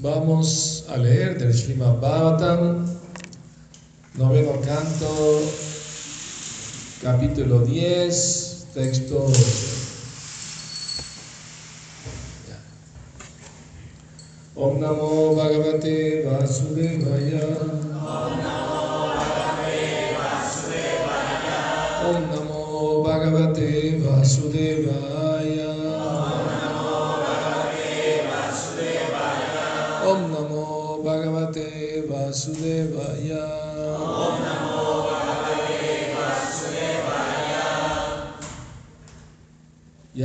Vamos a leer del Srimad Bhagavatam, noveno canto, capítulo 10, texto 8. Om Namo Bhagavate Vasudevaya. Om Namo Bhagavate Vasudevaya. Om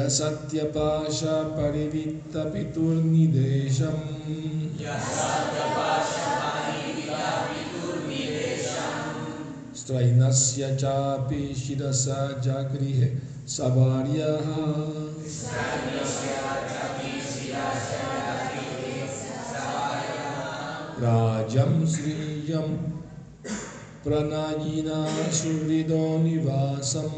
यसत्यपाशपरिवित्तपितुर्निदेशम् स्त्रैनस्य चापि शिरसा जागृहे सवार्यः राजं श्रीयं प्रणायिना सुहृदो निवासम्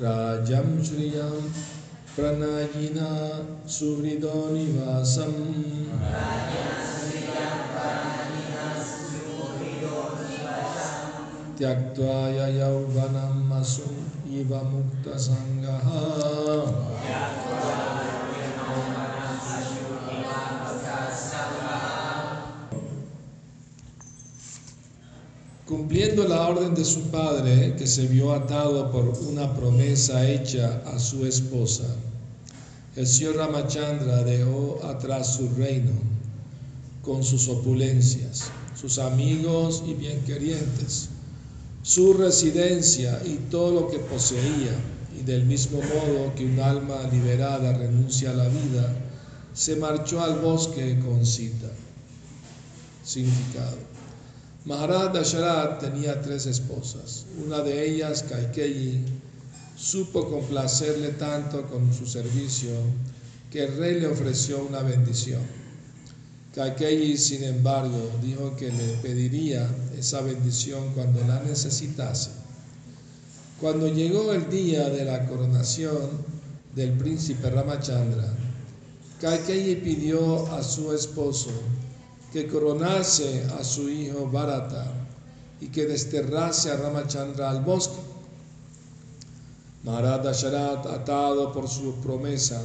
राजं श्रियं प्रणयिना सुहृदो निवासम् त्यक्त्वा ययौवनम् असु इव मुक्तसङ्गः। Cumpliendo la orden de su padre, que se vio atado por una promesa hecha a su esposa, el señor Ramachandra dejó atrás su reino con sus opulencias, sus amigos y bienquerientes, su residencia y todo lo que poseía, y del mismo modo que un alma liberada renuncia a la vida, se marchó al bosque con cita. Significado. Maharaj Dasharat tenía tres esposas. Una de ellas, Kaikeyi, supo complacerle tanto con su servicio que el rey le ofreció una bendición. Kaikeyi, sin embargo, dijo que le pediría esa bendición cuando la necesitase. Cuando llegó el día de la coronación del príncipe Ramachandra, Kaikeyi pidió a su esposo que coronase a su hijo Bharata y que desterrase a Ramachandra al bosque. Maharaj Dasharat, atado por su promesa,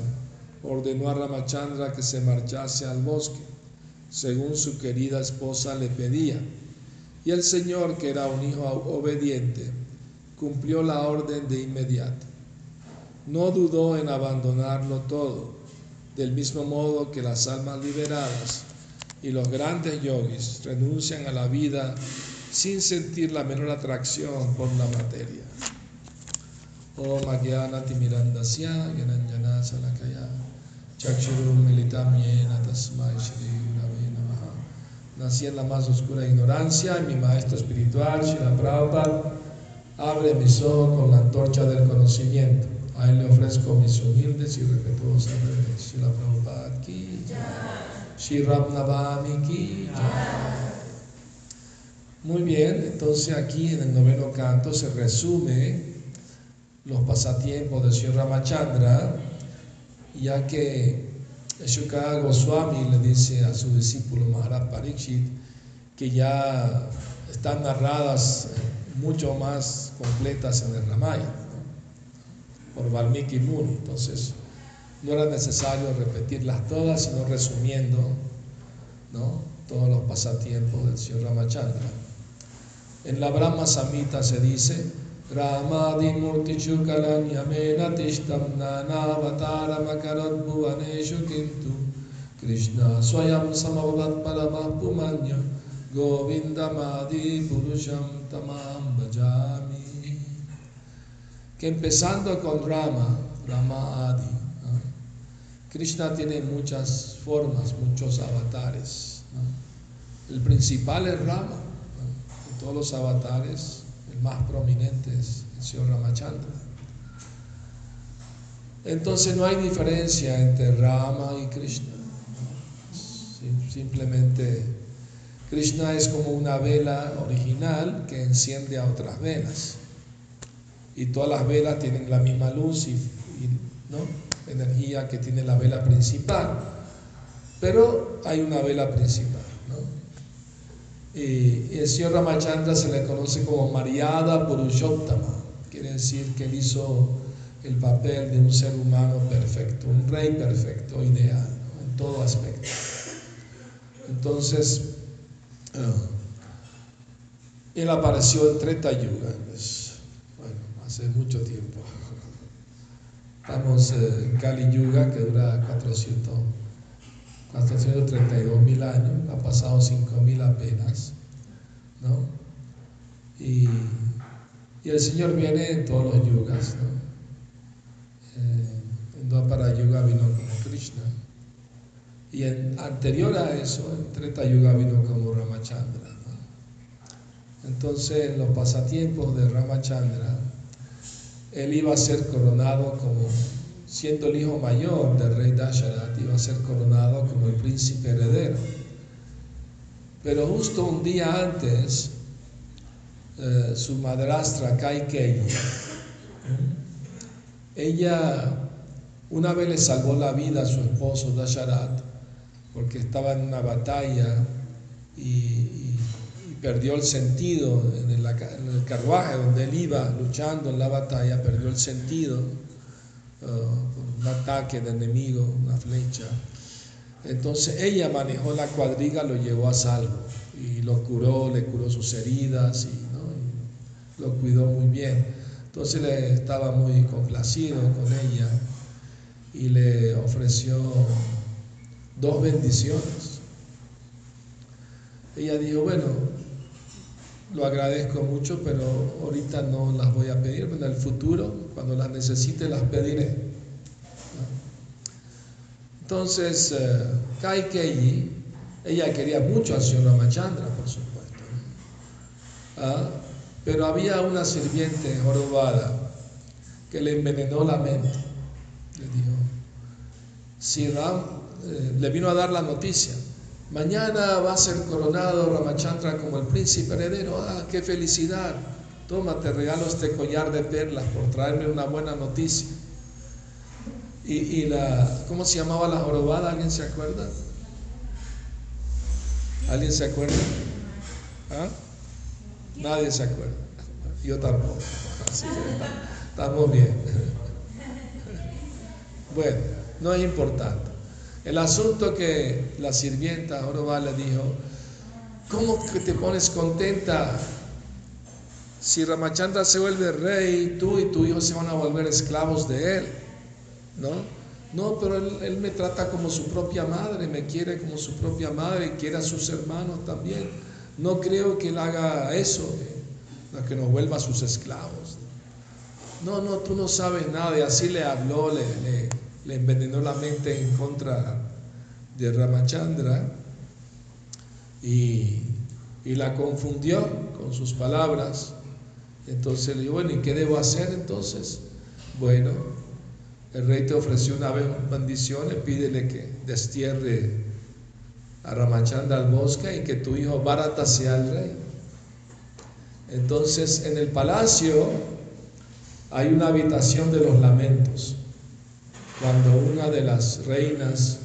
ordenó a Ramachandra que se marchase al bosque, según su querida esposa le pedía. Y el Señor, que era un hijo obediente, cumplió la orden de inmediato. No dudó en abandonarlo todo, del mismo modo que las almas liberadas y los grandes yogis renuncian a la vida sin sentir la menor atracción por la materia. Om Agyana Timirandasya Gyananjana Salakaya Chakshuru Militam Yena Tasmai Shri Namaha Nací en la más oscura ignorancia y mi maestro espiritual, Shri Prabhupada, abre mis ojos con la antorcha del conocimiento. A él le ofrezco mis humildes y respetuosas reverencias. Shri Prabhupada ki Shri Ram Muy bien, entonces aquí en el noveno canto se resume los pasatiempos del Sri Ramachandra, ya que Shukara Goswami le dice a su discípulo Maharaj Parikshit que ya están narradas mucho más completas en el Ramayana ¿no? por Valmiki Muni. Entonces, no era necesario repetirlas todas, sino resumiendo ¿no? todos los pasatiempos del señor Ramachandra. En la Brahma Samhita se dice, Ramadi Murtichu Kalanyamena Tishtam Nanavataramakarat Bhuvaneshu Kintu Krishna Swayam Samavat Paramah Pumanya Govindamadi Purusham Tamam Bhajami. Que empezando con Rama, Rama Adi, Krishna tiene muchas formas, muchos avatares. El principal es Rama. De todos los avatares, el más prominente es el Señor Ramachandra. Entonces no hay diferencia entre Rama y Krishna. Simplemente Krishna es como una vela original que enciende a otras velas. Y todas las velas tienen la misma luz y, ¿no? Energía que tiene la vela principal. Pero hay una vela principal. ¿no? Y, el señor Ramachandra se le conoce como Mariada Purushottama. Quiere decir que él hizo el papel de un ser humano perfecto, un rey perfecto, ideal, en todo aspecto. Entonces, ah, él apareció en Treta Yuga, pues, bueno, hace mucho tiempo. Estamos eh, en Kali Yuga, que dura 400, 432 mil años, ha pasado 5 mil apenas, ¿no? Y, y, el Señor viene en todos los yugas, ¿no? Eh, para Yuga vino como Krishna. Y en, anterior a eso, en Treta Yuga vino como Ramachandra. Entonces, en los pasatiempos de Ramachandra, él iba a ser coronado como, siendo el hijo mayor del rey Dasharat, iba a ser coronado como el príncipe heredero. Pero justo un día antes, eh, su madrastra Kaikeyi, ella una vez le salvó la vida a su esposo Dasharat porque estaba en una batalla y, perdió el sentido en el, carruaje donde él iba luchando en la batalla, perdió el sentido uh, un ataque de enemigo, una flecha. Entonces ella manejó la cuadriga, lo llevó a salvo y lo curó, le curó sus heridas y, lo cuidó muy bien. Entonces le estaba muy complacido con ella y le ofreció dos bendiciones. Ella dijo, bueno, lo agradezco mucho, pero ahorita no las voy a pedir, en el futuro, cuando las necesite, las pediré. Entonces, eh, Kai Keiji, ella quería mucho al señor Ramachandra, por supuesto, ¿Ah? pero había una sirviente jorobada que le envenenó la mente. Le dijo, si Ram eh, le vino a dar la noticia. Mañana va a ser coronado Ramachandra como el príncipe heredero. ¡Ah, qué felicidad! Toma, te regalo este collar de perlas por traerme una buena noticia. Y, la, ¿cómo se llamaba la jorobada? ¿Alguien se acuerda? ¿Alguien se acuerda? ¿Ah? Nadie se acuerda. Yo tampoco. estamos bien. Bueno, no es importante. El asunto que la sirvienta Joroba le dijo, ¿cómo que te pones contenta? Si Ramachandra se vuelve rey, tú y tu hijo se van a volver esclavos de él, ¿no? No, pero él, me trata como su propia madre, me quiere como su propia madre, quiere a sus hermanos también. No creo que él haga eso, que nos vuelva sus esclavos. No, no, tú no sabes nada. Y así le habló, le, le envenenó la mente en contra de Ramachandra y, la confundió con sus palabras. Entonces le dijo, bueno, ¿y qué debo hacer entonces? Bueno, el rey te ofreció una vez bendición, pídele que destierre a Ramachandra al bosque y que tu hijo Bharata sea el rey. Entonces en el palacio hay una habitación de los lamentos cuando una de las reinas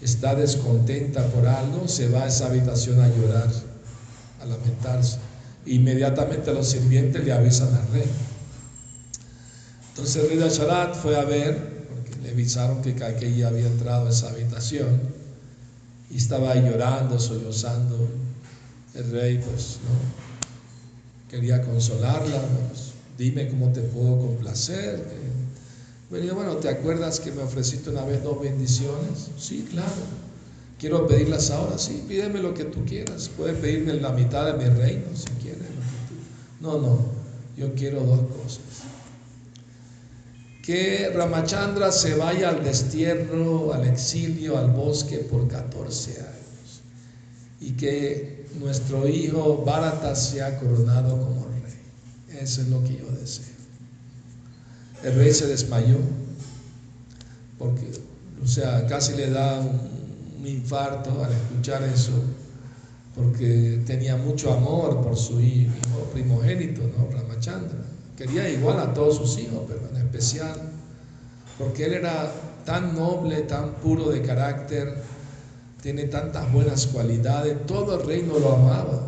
está descontenta por algo, se va a esa habitación a llorar, a lamentarse. Inmediatamente los sirvientes le avisan al rey. Entonces el rey fue a ver, porque le avisaron que ya había entrado a esa habitación, y estaba llorando, sollozando. El rey, pues, ¿no? Quería consolarla, pues, dime cómo te puedo complacer bueno, ¿te acuerdas que me ofreciste una vez dos bendiciones? Sí, claro. Quiero pedirlas ahora, sí, pídeme lo que tú quieras. Puedes pedirme la mitad de mi reino si quieres. No, no, yo quiero dos cosas. que Ramachandra se vaya al destierro, al exilio, al bosque por 14 años y que nuestro hijo Bharata sea coronado como rey. Eso es lo que yo deseo. El rey se desmayó porque, o sea, casi le da un, infarto al escuchar eso porque tenía mucho amor por su hijo primogénito, ¿no? Ramachandra. Quería igual a todos sus hijos, pero en especial porque él era tan noble, tan puro de carácter, tiene tantas buenas cualidades, todo el reino lo amaba,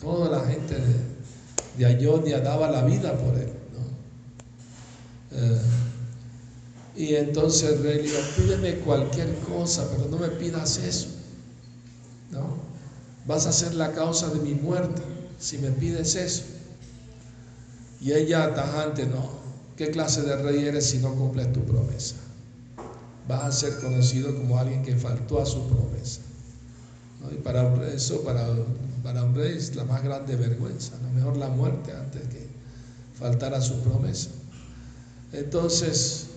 toda la gente de, de Ayodhya daba la vida por él. Eh, y entonces el rey le dijo, pídeme cualquier cosa, pero no me pidas eso. ¿no? Vas a ser la causa de mi muerte si me pides eso. Y ella tajante, no, ¿qué clase de rey eres si no cumples tu promesa? Vas a ser conocido como alguien que faltó a su promesa. Y para eso, para, para un rey es la más grande vergüenza, ¿no? mejor la muerte antes que faltar a su promesa. Entonces,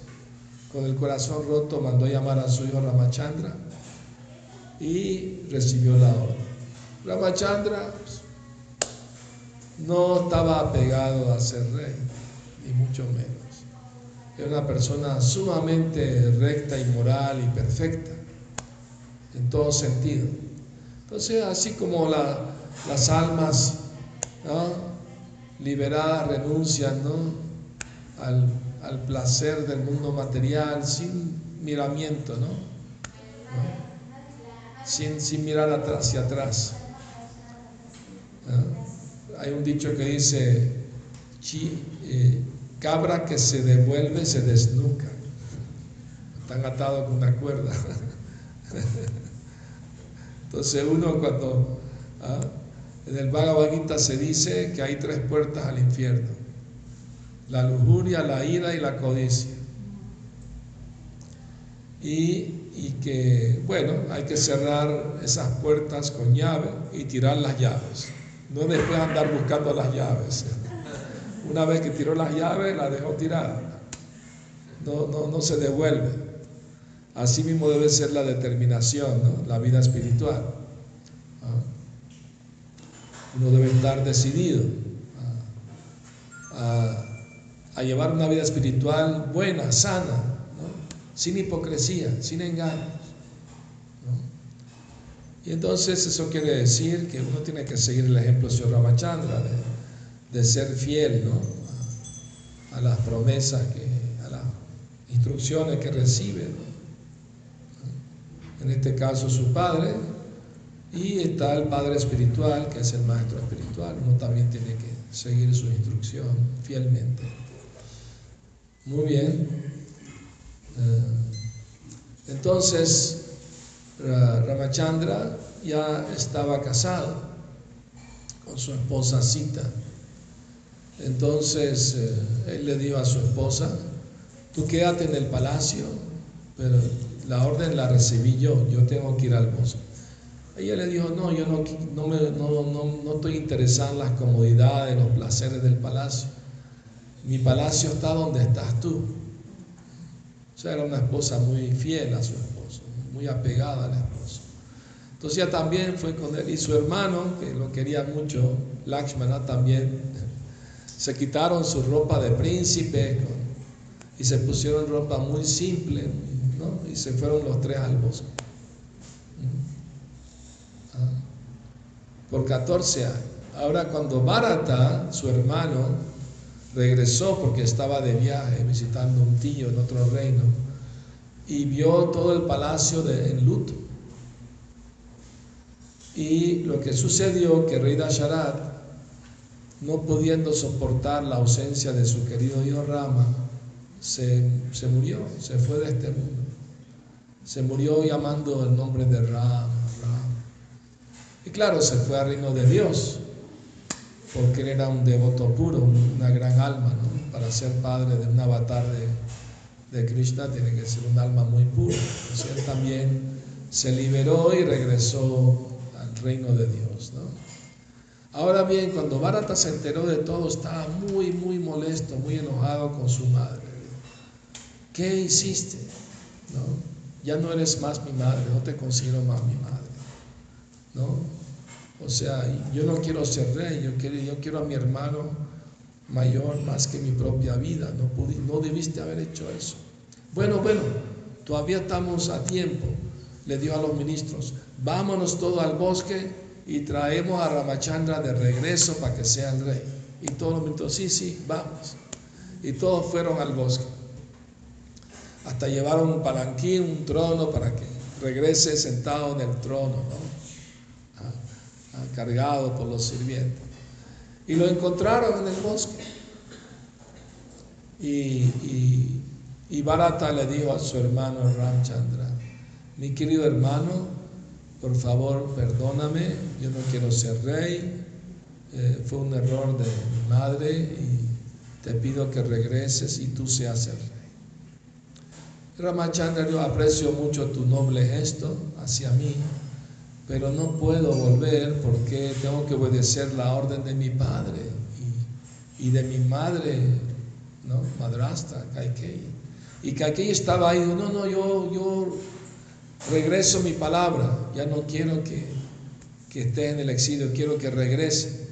con el corazón roto, mandó llamar a su hijo Ramachandra y recibió la orden. Ramachandra pues, no estaba apegado a ser rey, ni mucho menos. Era una persona sumamente recta y moral y perfecta, en todo sentido. Entonces, así como las almas liberadas renuncian al, placer del mundo material sin miramiento, ¿no? Sin, sin, mirar atrás y atrás hay un dicho que dice, eh, cabra que se devuelve se desnuca. Están atados con una cuerda. Entonces uno cuando ¿ah? en el Bhagavad Gita se dice que hay tres puertas al infierno. La lujuria, la ira y la codicia. Y, y que, bueno, hay que cerrar esas puertas con llave y tirar las llaves. No después andar buscando las llaves. Una vez que tiró las llaves, la dejó tirada. No, no, no se devuelve. Así mismo debe ser la determinación, ¿no? la vida espiritual. ¿Ah? Uno debe estar decidido a, llevar una vida espiritual buena, sana, sin hipocresía, sin engaño. Y entonces eso quiere decir que uno tiene que seguir el ejemplo de Señor Ramachandra, de, ser fiel a, las promesas, que, a las instrucciones que recibe. En este caso su padre, y está el padre espiritual, que es el maestro espiritual. Uno también tiene que seguir su instrucción fielmente. Muy bien. Eh, entonces, Ramachandra ya estaba casado con su esposa Sita. Entonces eh, él le dijo a su esposa, tú quédate en el palacio, pero la orden la recibí yo, yo tengo que ir al bosque. Ella le dijo, no, yo no, no, me, no, no estoy interesada en las comodidades, los placeres del palacio. Mi palacio está donde estás tú. O sea, era una esposa muy fiel a su esposo muy apegada al esposo. Entonces ella también fue con él y su hermano, que lo quería mucho, Lakshmana también, se quitaron su ropa de príncipe y se pusieron ropa muy simple, ¿no? Y se fueron los tres al bosque. Ah. Por 14 años. Ahora cuando Bharata, su hermano, regresó porque estaba de viaje visitando un tío en otro reino, y vio todo el palacio de, en luto. Y lo que sucedió que rey Dasharat, no pudiendo soportar la ausencia de su querido hijo Rama, se, se, murió, se fue de este mundo. Se murió llamando el nombre de Rama, Rama. Y claro, se fue al reino de Dios, porque él era un devoto puro, una gran alma, ¿no? para ser padre de un avatar de, de Krishna tiene que ser un alma muy pura. Entonces él también se liberó y regresó al reino de Dios. Ahora bien, cuando Bharata se enteró de todo, estaba muy, muy molesto, muy enojado con su madre. ¿qué hiciste? ¿No? Ya no eres más mi madre, no te considero más mi madre. ¿No? O sea, yo no quiero ser rey, yo quiero, a mi hermano mayor más que mi propia vida. No, no debiste haber hecho eso. Bueno, bueno, todavía estamos a tiempo, le dijo a los ministros, vámonos todos al bosque y traemos a Ramachandra de regreso para que sea el rey. Y todos los ministros, sí, sí, vamos. Y todos fueron al bosque. Hasta llevaron un palanquín, un trono para que regrese sentado en el trono, ¿no? Cargado por los sirvientes. Y lo encontraron en el bosque. Y, y, Bharata le dijo a su hermano Ramchandra, mi querido hermano, por favor perdóname, yo no quiero ser rey, eh, fue un error de mi madre y te pido que regreses y tú seas el rey. Ramachandra, yo aprecio mucho tu noble gesto hacia mí, pero no puedo volver porque tengo que obedecer la orden de mi padre y, de mi madre, ¿no? Madrastra, Kaikei. Y Kaikei estaba ahí, no, no, yo, yo regreso mi palabra, ya no quiero que, que esté en el exilio, quiero que regrese.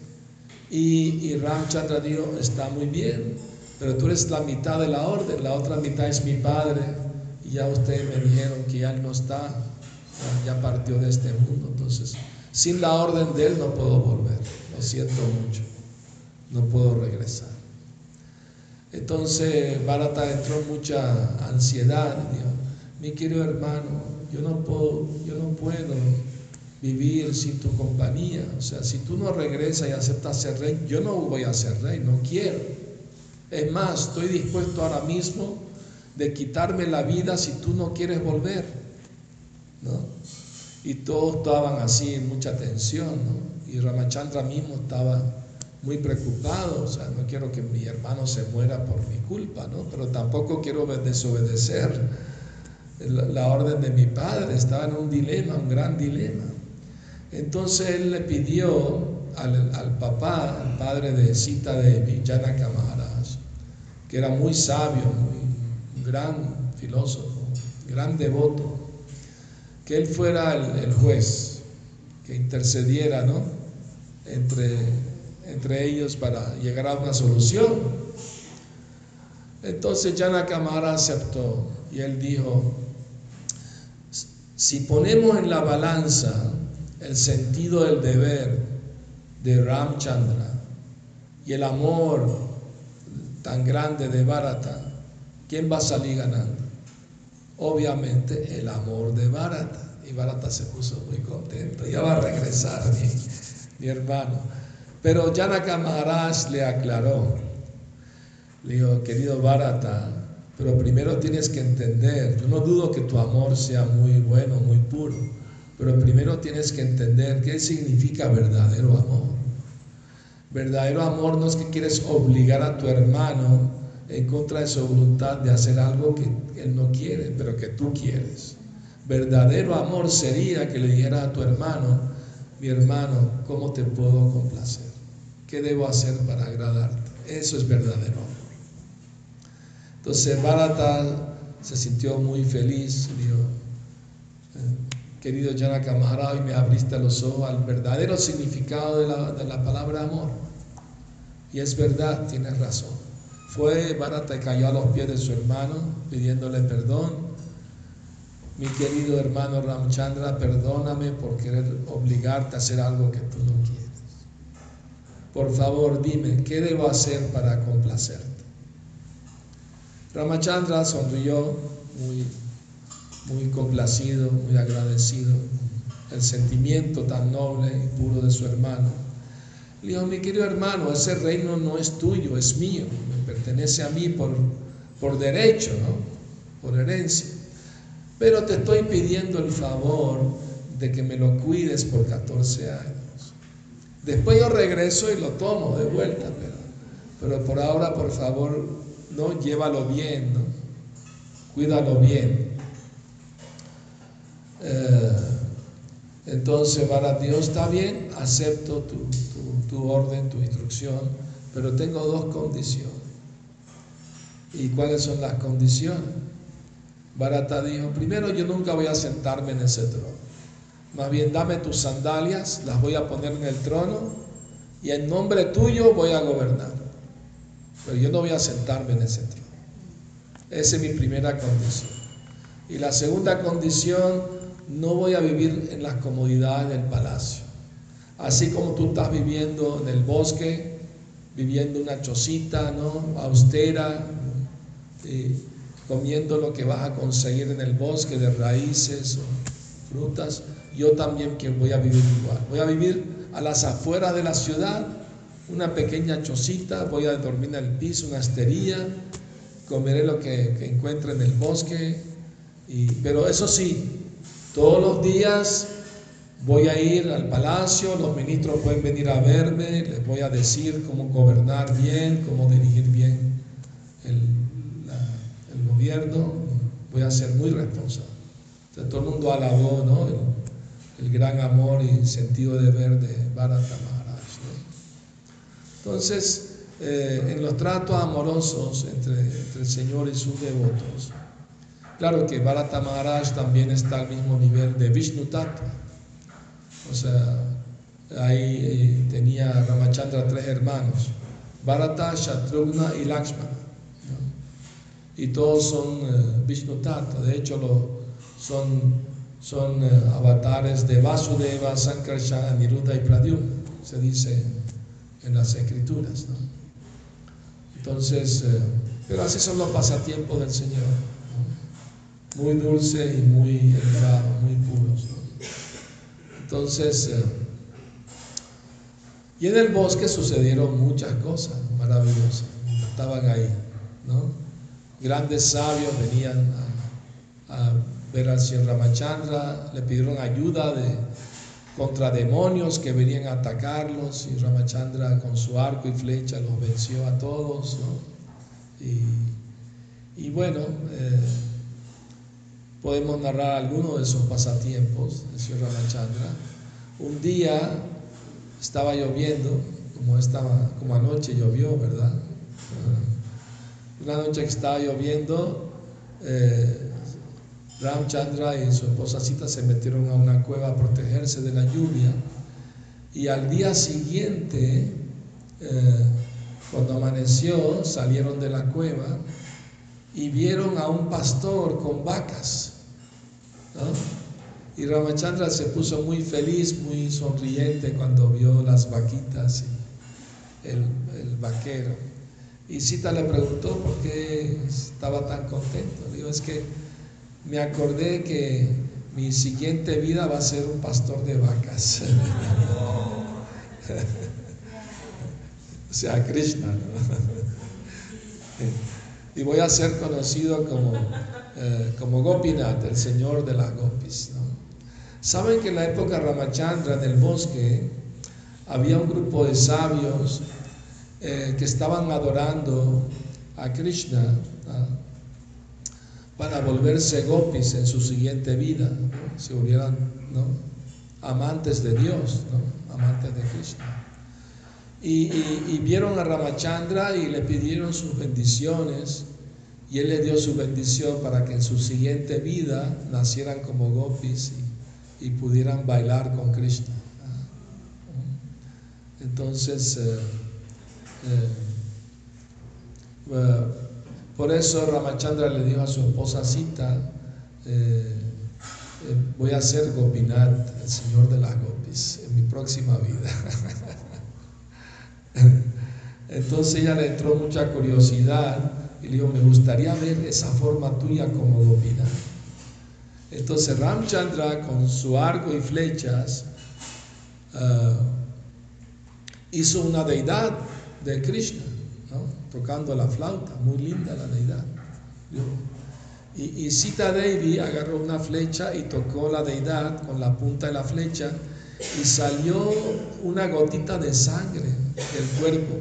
Y, y Ramchandra dijo, está muy bien, pero tú eres la mitad de la orden, la otra mitad es mi padre, y ya ustedes me dijeron que ya no está, ya partió de este mundo. Entonces, sin la orden de Él no puedo volver. Lo siento mucho. No puedo regresar. Entonces Barata entró en mucha ansiedad. Dijo, mi querido hermano, yo no puedo, yo no puedo vivir sin tu compañía. O sea, si tú no regresas y aceptas ser rey, yo no voy a ser rey, no quiero. Es más, estoy dispuesto ahora mismo de quitarme la vida si tú no quieres volver. Y todos estaban así en mucha tensión, Y Ramachandra mismo estaba muy preocupado, o sea, no quiero que mi hermano se muera por mi culpa, ¿no? Pero tampoco quiero desobedecer la, orden de mi padre, estaba en un dilema, un gran dilema. Entonces él le pidió al, papá, al padre de Sita de Vijana Maharaj, que era muy sabio, muy gran filósofo, gran devoto, que él fuera el, juez, que intercediera ¿no? entre, entre ellos para llegar a una solución. Entonces Janaka aceptó y él dijo, si ponemos en la balanza el sentido del deber de Ramchandra y el amor tan grande de Bharata, ¿quién va a salir ganando? Obviamente el amor de Barata. Y Barata se puso muy contento. Ya va a regresar mi, hermano. Pero Janaka Maharaj le aclaró. Le querido Barata, pero primero tienes que entender, yo no dudo que tu amor sea muy bueno, muy puro, pero primero tienes que entender qué significa verdadero amor. Verdadero amor no es que quieres obligar a tu hermano en contra de su voluntad de hacer algo que él no quiere, pero que tú quieres. Verdadero amor sería que le dijera a tu hermano, mi hermano, ¿cómo te puedo complacer? ¿Qué debo hacer para agradarte? Eso es verdadero amor. Entonces Bharata se sintió muy feliz, dijo, eh, querido Janaka Maharaj, me abriste los ojos al verdadero significado de la, de la palabra amor. Y es verdad, tienes razón. Fue Barata y cayó a los pies de su hermano pidiéndole perdón. Mi querido hermano Ramchandra, perdóname por querer obligarte a hacer algo que tú no quieres. Por favor, dime, ¿qué debo hacer para complacerte? Ramachandra sonrió muy, muy complacido, muy agradecido, el sentimiento tan noble y puro de su hermano. Le dijo, mi querido hermano, ese reino no es tuyo, es mío pertenece a mí por, por derecho, ¿no? por herencia. Pero te estoy pidiendo el favor de que me lo cuides por 14 años. Después yo regreso y lo tomo de vuelta, pero, pero por ahora, por favor, no llévalo bien, ¿no? cuídalo bien. Eh, entonces, para Dios está bien, acepto tu orden, tu instrucción, pero tengo dos condiciones. ¿Y cuáles son las condiciones? Barata dijo, primero yo nunca voy a sentarme en ese trono. Más bien dame tus sandalias, las voy a poner en el trono y en nombre tuyo voy a gobernar. Pero yo no voy a sentarme en ese trono. Esa es mi primera condición. Y la segunda condición, no voy a vivir en las comodidades del palacio. Así como tú estás viviendo en el bosque, viviendo una chocita, ¿no? Austera, comiendo lo que vas a conseguir en el bosque de raíces o frutas, yo también que voy a vivir igual. Voy a vivir a las afueras de la ciudad, una pequeña chocita, voy a dormir en el piso, una estería, comeré lo que, encuentre en el bosque, pero eso sí, todos los días voy a ir al palacio, los ministros pueden venir a verme, les voy a decir cómo gobernar bien, cómo dirigir bien el, voy a ser muy responsable. todo el mundo alabó ¿no? el, gran amor y sentido de ver de Bharata Maharaj. Entonces, eh, en los tratos amorosos entre, el Señor y sus devotos, claro que Bharata Maharaj también está al mismo nivel de Vishnu Tattva. O sea, ahí eh, tenía Ramachandra tres hermanos, Bharata, Shatrugna y Lakshmana y todos son eh, Vishnu Tattva, de hecho lo, son, son eh, avatares de Vasudeva, Sankarsha, Aniruddha y Pradyumna, se dice en las escrituras. Entonces, eh, pero así son los pasatiempos del Señor, muy dulces y muy elevados, muy puros. Entonces, y en el bosque sucedieron muchas cosas maravillosas, estaban ahí, ¿no? Grandes sabios venían a, ver al señor Ramachandra, le pidieron ayuda de, contra demonios que venían a atacarlos y Ramachandra con su arco y flecha los venció a todos. Y, bueno, eh, podemos narrar algunos de esos pasatiempos del señor Ramachandra. Un día estaba lloviendo, como, estaba, como anoche llovió, ¿verdad? Una noche que estaba lloviendo, eh, Ramchandra y su esposa Sita se metieron a una cueva a protegerse de la lluvia. Y al día siguiente, eh, cuando amaneció, salieron de la cueva y vieron a un pastor con vacas. Y Ramachandra se puso muy feliz, muy sonriente cuando vio las vaquitas y el vaquero. Y Sita le preguntó por qué estaba tan contento. Le dijo, es que me acordé que mi siguiente vida va a ser un pastor de vacas. o sea, Krishna. y voy a ser conocido como, eh, como Gopinath, el señor de las gopis. Saben que en la época Ramachandra, en el bosque, había un grupo de sabios eh, que estaban adorando a Krishna para volverse gopis en su siguiente vida, se volvieran amantes de Dios, amantes de Krishna. Y, vieron a Ramachandra y le pidieron sus bendiciones y él le dio su bendición para que en su siguiente vida nacieran como gopis y, pudieran bailar con Krishna. Entonces, eh, eh, por eso Ramachandra le dijo a su esposa Sita, eh, eh, voy a ser Gopinath, el señor de las gopis, en mi próxima vida. Entonces ella le entró mucha curiosidad y le dijo, me gustaría ver esa forma tuya como Gopinath. Entonces Ramchandra con su arco y flechas hizo una deidad de Krishna, tocando la flauta, muy linda la deidad. Y, Sita Devi agarró una flecha y tocó la deidad con la punta de la flecha y salió una gotita de sangre del cuerpo,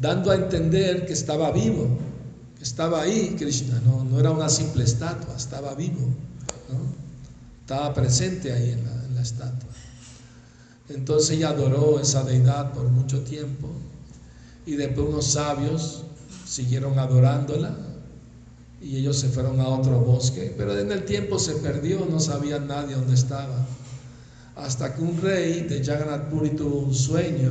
dando a entender que estaba vivo, que estaba ahí Krishna, no, no era una simple estatua, estaba vivo, estaba presente ahí en la, en la estatua. Entonces ella adoró esa deidad por mucho tiempo y después unos sabios siguieron adorándola y ellos se fueron a otro bosque, pero en el tiempo se perdió, no sabía nadie dónde estaba. Hasta que un rey de Jagannath Puri tuvo un sueño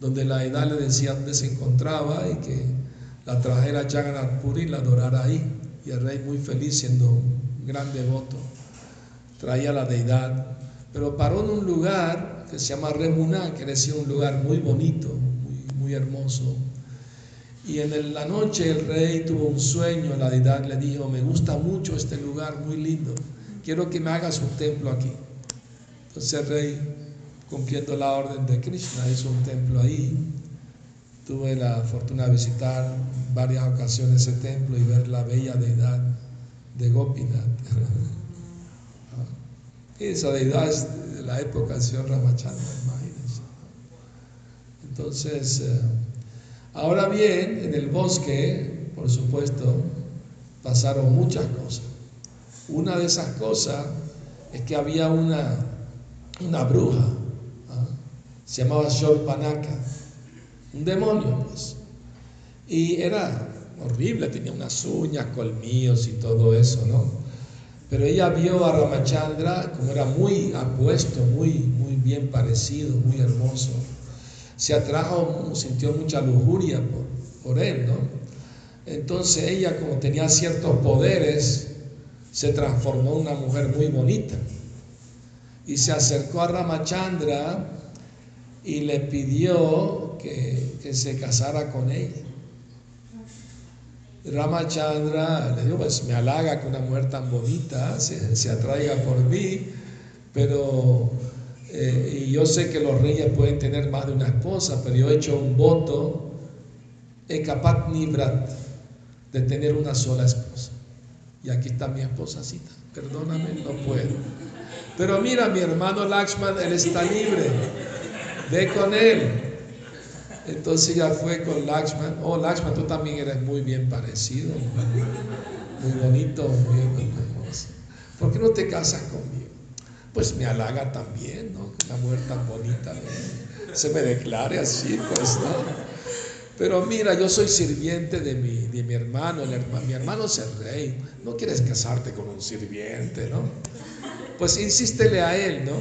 donde la edad le decía dónde se encontraba y que la trajera a Jagannath Puri y la adorara ahí. Y el rey muy feliz siendo un gran devoto, traía la deidad, pero paró en un lugar que se llama Remuná, que decía un lugar muy bonito, muy, hermoso, y en la noche el rey tuvo un sueño, la deidad le dijo, me gusta mucho este lugar, muy lindo, quiero que me hagas un templo aquí. Entonces el rey, cumpliendo la orden de Krishna, hizo un templo ahí. Tuve la fortuna de visitar varias ocasiones ese templo y ver la bella deidad de Gopinath. Esa deidad es de la época del señor Ramachandra. Entonces, eh, Ahora bien, en el bosque, por supuesto, pasaron muchas cosas. Una de esas cosas es que había una, una bruja, ¿ah? se llamaba Shorpanaka, un demonio, pues. Y era horrible, tenía unas uñas, colmillos y todo eso, ¿no? Pero ella vio a Ramachandra como era muy apuesto, muy, muy bien parecido, muy hermoso se atrajo, sintió mucha lujuria por, él, ¿no? Entonces ella, como tenía ciertos poderes, se transformó en una mujer muy bonita. Y se acercó a Ramachandra y le pidió que, se casara con ella. Ramachandra le dijo, pues me halaga que una mujer tan bonita se, se atraiga por mí, pero eh, y yo sé que los reyes pueden tener más de una esposa, pero yo he hecho un voto, Ekapat Nibrat, de tener una sola esposa. Y aquí está mi esposacita. Perdóname, no puedo. Pero mira, mi hermano Lakshman, él está libre. Ve con él. Entonces ya fue con Lakshman. Oh, Lakshman, tú también eres muy bien parecido. Muy bonito, muy hermoso. ¿Por qué no te casas conmigo? Pues me halaga también, ¿no? Una mujer tan bonita, se me declare así, pues, ¿no? Pero mira, yo soy sirviente de mi, de mi hermano, mi hermano es el rey, no quieres casarte con un sirviente, ¿no? Pues insístele a él, ¿no?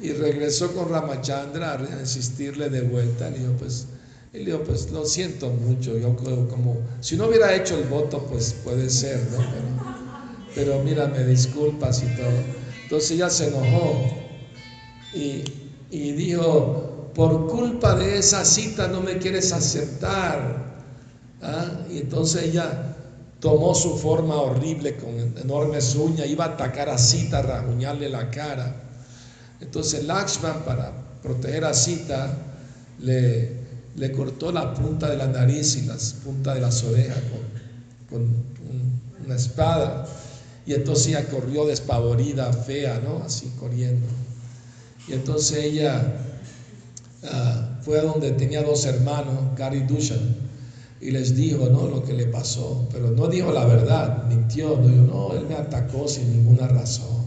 Y regresó con Ramachandra a insistirle de vuelta, le dijo, pues, él dijo, pues lo siento mucho, yo como, si no hubiera hecho el voto, pues puede ser, ¿no? Pero, pero mira, me disculpas y todo. Entonces ella se enojó y, dijo, por culpa de esa cita no me quieres aceptar. ¿Ah? Y entonces ella tomó su forma horrible con enormes uñas, iba a atacar a Sita, a la cara. Entonces Lakshman, para proteger a Sita, le, le, cortó la punta de la nariz y las puntas de las orejas con, con una espada. Y entonces ella corrió despavorida, fea, ¿no? Así corriendo. Y entonces ella ah, fue a donde tenía dos hermanos, Gary Dushan, y les dijo, ¿no? Lo que le pasó. Pero no dijo la verdad, mintió. No dijo, no, él me atacó sin ninguna razón.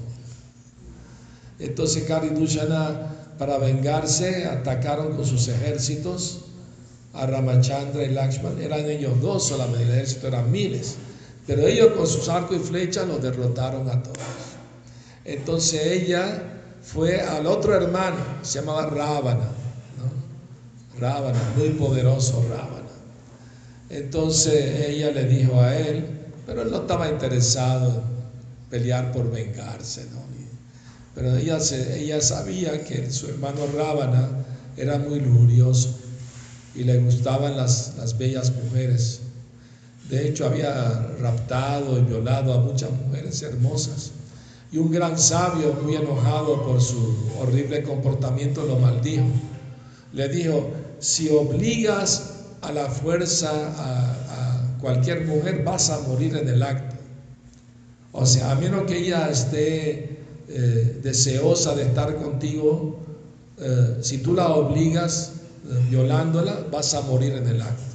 Entonces Gary Dushana, para vengarse, atacaron con sus ejércitos a Ramachandra y Lakshman. Eran ellos dos solamente, el ejército eran miles. Pero ellos con sus arcos y flechas los derrotaron a todos. Entonces ella fue al otro hermano, se llamaba Rábana, ¿no? Rábana, muy poderoso Rábana. Entonces ella le dijo a él, pero él no estaba interesado en pelear por vengarse, ¿no? Pero ella, ella sabía que su hermano Rábana era muy lujurioso y le gustaban las, las bellas mujeres. De hecho, había raptado y violado a muchas mujeres hermosas. Y un gran sabio, muy enojado por su horrible comportamiento, lo maldijo. Le dijo, si obligas a la fuerza a, cualquier mujer, vas a morir en el acto. O sea, a menos que ella esté eh, deseosa de estar contigo, eh, si tú la obligas eh, violándola, vas a morir en el acto.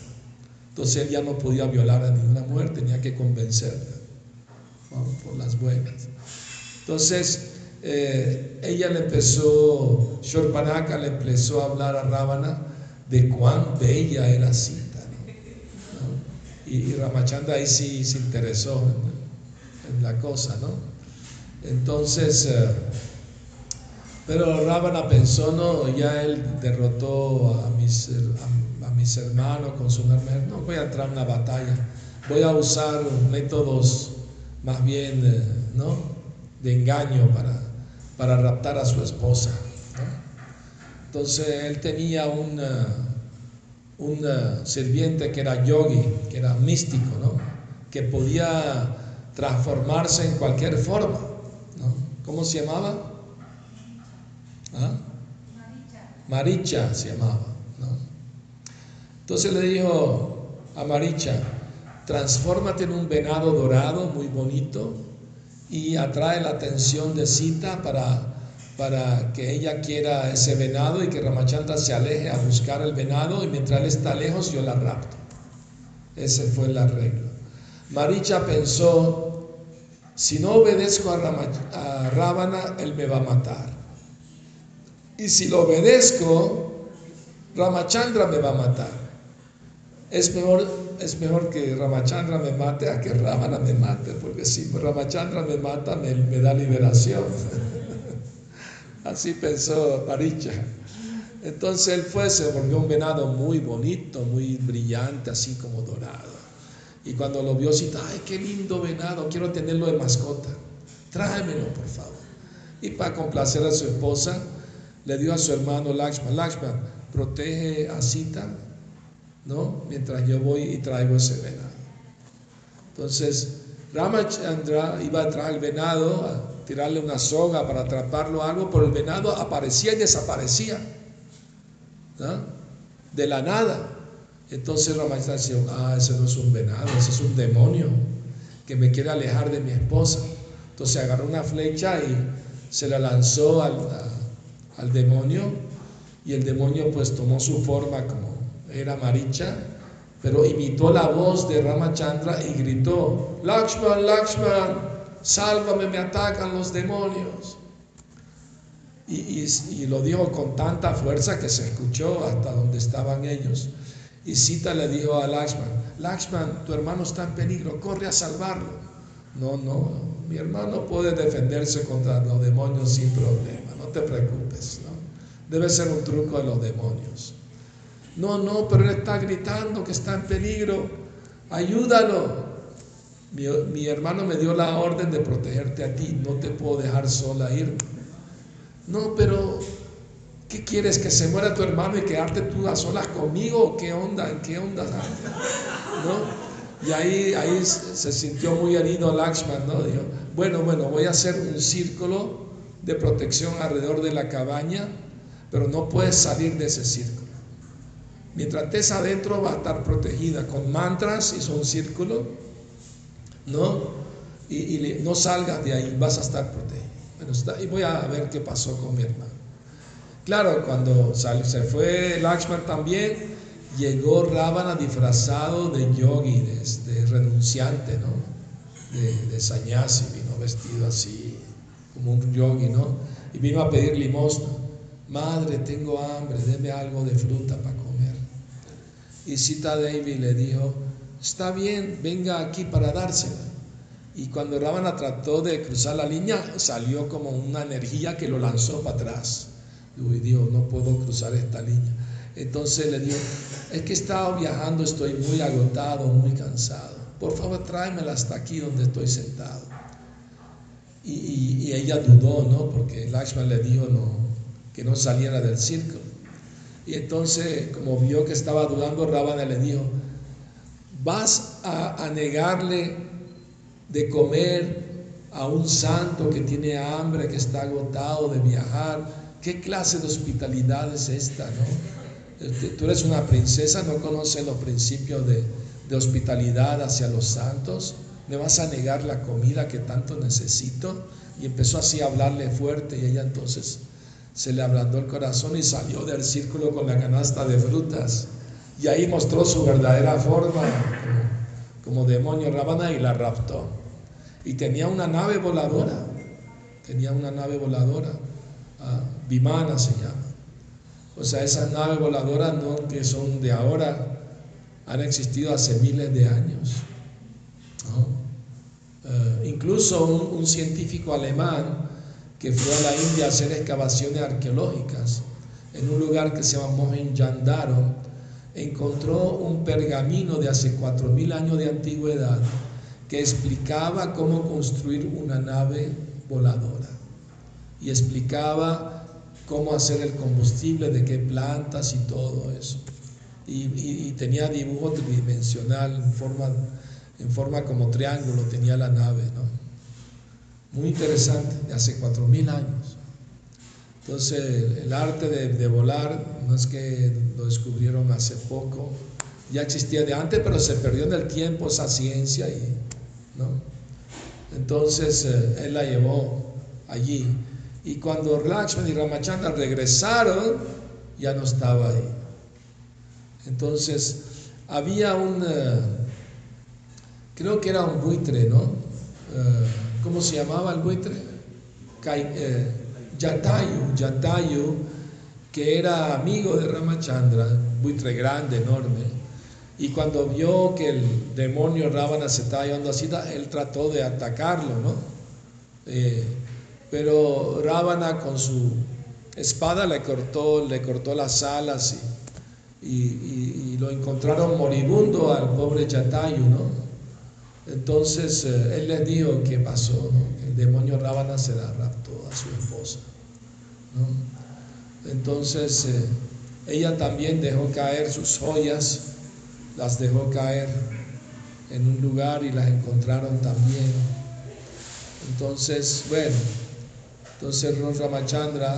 Entonces él ya no podía violar a ninguna mujer, tenía que convencerla por las buenas. Entonces eh, ella le empezó, Shorpanaka le empezó a hablar a Rábana de cuán bella era Sita. Y Ramachandra ahí sí se interesó en, la cosa, ¿no? Entonces, eh, pero Ravana pensó, no, ya él derrotó a mis, a, mis hermanos con su hermano, no voy a entrar en una batalla, voy a usar métodos más bien, eh. De engaño para, para raptar a su esposa. Entonces él tenía un, un sirviente que era yogi, que era místico, ¿no? que podía transformarse en cualquier forma. ¿Cómo se llamaba? ¿Ah? Maricha se llamaba. Entonces le dijo a Maricha, transfórmate en un venado dorado muy bonito y atrae la atención de Sita para para que ella quiera ese venado y que Ramachandra se aleje a buscar el venado y mientras él está lejos yo la rapto. Ese fue el arreglo. Maricha pensó, si no obedezco a, Ravana, él me va a matar. Y si lo obedezco, Ramachandra me va a matar. Es mejor, es mejor que Ramachandra me mate a que Ravana me mate, porque si Ramachandra me mata, me, me da liberación. Así pensó Maricha. Entonces él fue, se volvió un venado muy bonito, muy brillante, así como dorado. Y cuando lo vio, dijo, ay, qué lindo venado, quiero tenerlo de mascota. Tráemelo, por favor. Y para complacer a su esposa, le dio a su hermano Lakshman, Lakshman, protege a Sita, ¿no? Mientras yo voy y traigo ese venado. Entonces, Ramachandra iba a traer el venado tirarle una soga para atraparlo algo, pero el venado aparecía y desaparecía. De la nada. Entonces maestra decía, ah, ese no es un venado, ese es un demonio que me quiere alejar de mi esposa. Entonces agarró una flecha y se la lanzó al, al demonio y el demonio pues tomó su forma como era Maricha, pero imitó la voz de Ramachandra y gritó, Lakshman, Lakshman, sálvame, me atacan los demonios. Y, lo dijo con tanta fuerza que se escuchó hasta donde estaban ellos. Y Sita le dijo a Lakshman, Lakshman, tu hermano está en peligro, corre a salvarlo. No, no, mi hermano puede defenderse contra los demonios sin problema, no te preocupes. ¿no? Debe ser un truco de los demonios. No, no, pero él está gritando que está en peligro, ayúdalo. Mi, hermano me dio la orden de protegerte a ti, no te puedo dejar sola ir. No, pero ¿qué quieres? ¿Que se muera tu hermano y quedarte tú a solas conmigo? ¿Qué onda? ¿En qué onda? ¿No? Y ahí, ahí se sintió muy herido Lakshman, ¿no? Dijo, bueno, bueno, voy a hacer un círculo de protección alrededor de la cabaña, pero no puedes salir de ese círculo. Mientras estés adentro va a estar protegida con mantras, hizo un círculo ¿no? Y, no salgas de ahí, vas a estar protegido. Bueno, y voy a ver qué pasó con mi hermano. Claro, cuando se fue Lakshman también, llegó Ravana disfrazado de yogi, de, renunciante, ¿no? De, de sannyasi, vino vestido así, como un yogi, ¿no? Y vino a pedir limosna. Madre, tengo hambre, deme algo de fruta para comer. Y Sita Devi le dijo, está bien, venga aquí para dársela. Y cuando Ravana trató de cruzar la línea, salió como una energía que lo lanzó para atrás. Y dijo, no puedo cruzar esta línea. Entonces le dijo, es que he estado viajando, estoy muy agotado, muy cansado. Por favor, tráemela hasta aquí donde estoy sentado. Y, ella dudó, ¿no? Porque Lakshman le dijo que no saliera del círculo. Y entonces, como vio que estaba dudando, Ravana le dijo, vas a, negarle de comer a un santo que tiene hambre, que está agotado de viajar. ¿Qué clase de hospitalidad es esta, no? Tú eres una princesa, no conoces los principios de, de, hospitalidad hacia los santos. ¿Me vas a negar la comida que tanto necesito? Y empezó así a hablarle fuerte y ella entonces se le ablandó el corazón y salió del círculo con la canasta de frutas. Y ahí mostró su verdadera forma como, demonio Ravana y la raptó. Y tenía una nave voladora, tenía una nave voladora, ah, Vimana se llama. O sea, esas naves voladoras no que son de ahora, han existido hace miles de años. Eh, incluso un, científico alemán que fue a la India a hacer excavaciones arqueológicas en un lugar que se llama Mohenjo-Daro, encontró un pergamino de hace 4.000 años de antigüedad que explicaba cómo construir una nave voladora y explicaba cómo hacer el combustible, de qué plantas y todo eso. Y, tenía dibujo tridimensional en forma, en forma como triángulo, tenía la nave, ¿no? Muy interesante, de hace 4.000 años. Entonces, el arte de, volar no es que lo descubrieron hace poco, ya existía de antes, pero se perdió en el tiempo esa ciencia y, ¿no? Entonces, eh, él la llevó allí. Y cuando Lakshman y Ramachandra regresaron, ya no estaba ahí. Entonces, había un, eh, creo que era un buitre, ¿no? Eh, ¿Cómo se llamaba el buitre? Eh, Yatayu, Yatayu, que era amigo de Ramachandra, buitre grande, enorme. Y cuando vio que el demonio Ravana se estaba llevando así, él trató de atacarlo, ¿no? Pero Ravana con su espada le cortó, le cortó las alas y, lo encontraron moribundo al pobre Chatayu, ¿no? Entonces eh, él les dijo qué pasó, el demonio Ravana se la raptó a su esposa. Entonces eh, ella también dejó caer sus joyas, las dejó caer en un lugar y las encontraron también. Entonces, bueno, entonces Ramachandra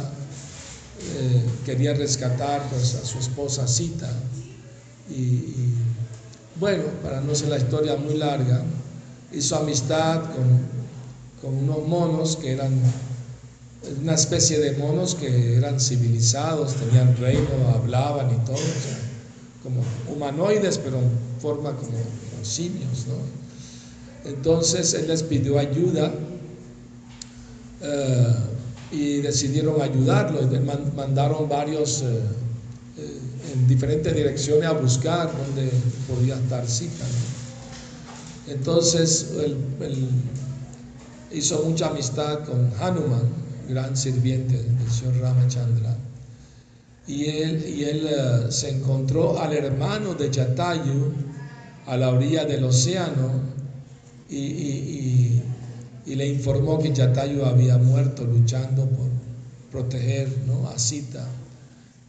eh, quería rescatar pues, a su esposa Sita. Y, bueno, para no ser la historia muy larga, hizo amistad con, unos monos que eran una especie de monos que eran civilizados, tenían reino, hablaban y todo, como humanoides, pero en forma como, simios. Entonces él les pidió ayuda. Eh, y decidieron ayudarlo. Mandaron varios eh, eh, en diferentes direcciones a buscar dónde podía estar Sita. Entonces él, hizo mucha amistad con Hanuman, gran sirviente del señor Ramachandra. Y él, y él eh, se encontró al hermano de Jatayu a la orilla del océano y y le informó que Yatayu había muerto luchando por proteger a Sita.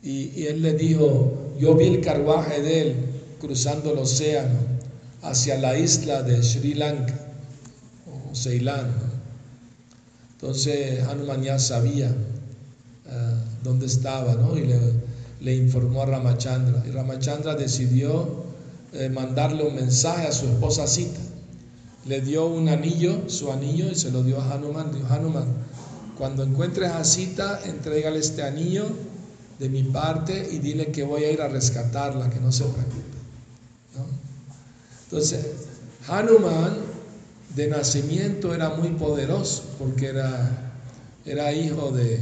Y, él le dijo, yo vi el carruaje de él cruzando el océano hacia la isla de Sri Lanka o Ceilán. Entonces Hanuman ya sabía eh, dónde estaba ¿no? y le, informó a Ramachandra. Y Ramachandra decidió eh, mandarle un mensaje a su esposa Sita le dio un anillo, su anillo, y se lo dio a Hanuman. Dijo, Hanuman, cuando encuentres a Sita, entrégale este anillo de mi parte y dile que voy a ir a rescatarla, que no se preocupe. Entonces, Hanuman de nacimiento era muy poderoso porque era, era hijo de,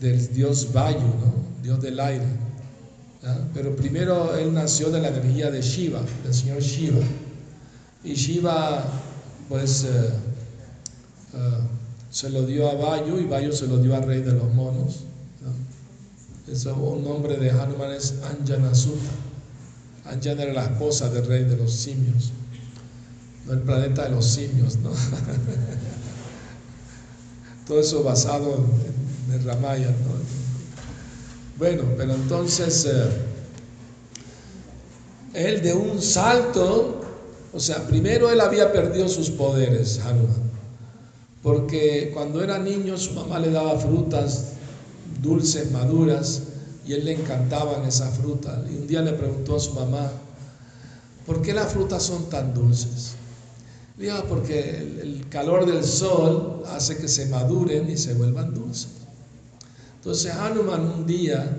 del dios Vayu, dios del aire. Pero primero él nació de la energía de Shiva, del señor Shiva. Y Shiva, pues, eh, eh, se lo dio a Vayu y Vayu se lo dio al rey de los monos. Eso, un nombre de Hanuman es Anjana Anjana era la esposa del rey de los simios, no el planeta de los simios, ¿no? Todo eso basado en, el Ramayana, Bueno, pero entonces eh, él de un salto o sea, primero él había perdido sus poderes, Hanuman, porque cuando era niño su mamá le daba frutas dulces, maduras, y él le encantaban esas frutas. Y un día le preguntó a su mamá, ¿por qué las frutas son tan dulces? Dijo, ah, porque el, calor del sol hace que se maduren y se vuelvan dulces. Entonces Hanuman un día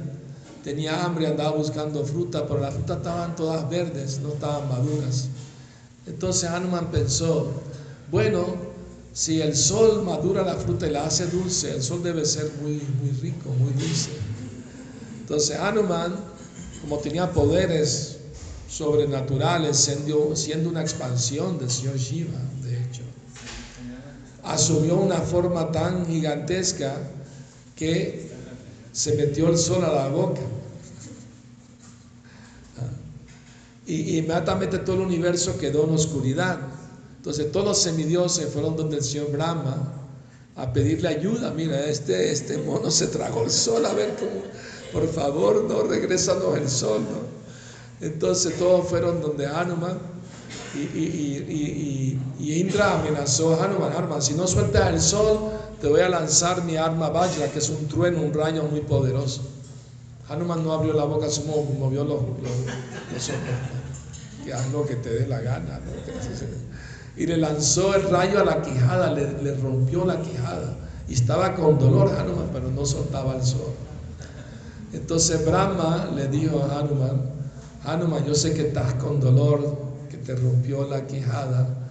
tenía hambre, andaba buscando fruta, pero las frutas estaban todas verdes, no estaban maduras. Entonces Hanuman pensó, bueno, si el sol madura la fruta y la hace dulce, el sol debe ser muy, muy rico, muy dulce. Entonces Hanuman, como tenía poderes sobrenaturales, siendo, una expansión del señor Shiva, de hecho. Asumió una forma tan gigantesca que se metió el sol a la boca. Y inmediatamente todo el universo quedó en oscuridad. Entonces todos los semidioses fueron donde el señor Brahma a pedirle ayuda. Mira, este, este mono se tragó el sol, a ver cómo, por favor, no regresanos el sol. ¿no? Entonces todos fueron donde Hanuman y, y, y, Indra amenazó a Hanuman, Hanuman, si no sueltas el sol, te voy a lanzar mi arma Vajra, que es un trueno, un rayo muy poderoso. Hanuman no abrió la boca, solo movió los, los, ojos. Que haz lo que te dé la gana. Y le lanzó el rayo a la quijada, le, le rompió la quijada. Y estaba con dolor Hanuman, pero no soltaba el sol. Entonces Brahma le dijo a Hanuman, Hanuman, yo sé que estás con dolor, que te rompió la quijada,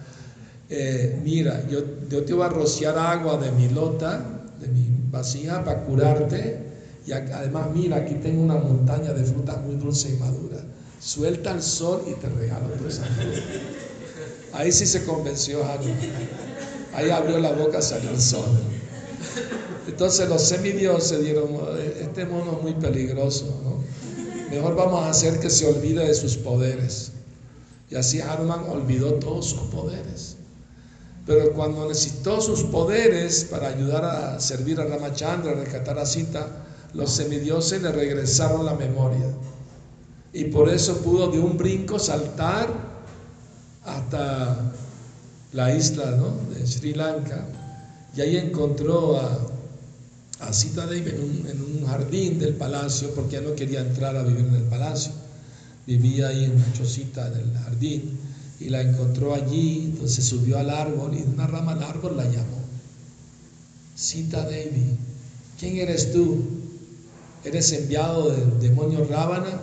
eh, mira, yo, te voy a rociar agua de mi lota, de mi vasija, para curarte. Y además, mira, aquí tengo una montaña de frutas muy dulces y maduras. Suelta el sol y te regalo toda esa Ahí sí se convenció Hanuman. Ahí abrió la boca, salió el sol. Entonces los semidioses dieron, este mono es muy peligroso, Mejor vamos a hacer que se olvide de sus poderes. Y así Hanuman olvidó todos sus poderes. Pero cuando necesitó sus poderes para ayudar a servir a Ramachandra, a rescatar a Sita, los semidioses le regresaron la memoria. Y por eso pudo de un brinco saltar hasta la isla de Sri Lanka. Y ahí encontró a, a Sita Devi en un, jardín del palacio, porque ya no quería entrar a vivir en el palacio. Vivía ahí en una chocita en el jardín y la encontró allí, entonces subió al árbol y de una rama al árbol la llamó. Sita Devi, ¿quién eres tú? ¿Eres enviado del demonio Rábana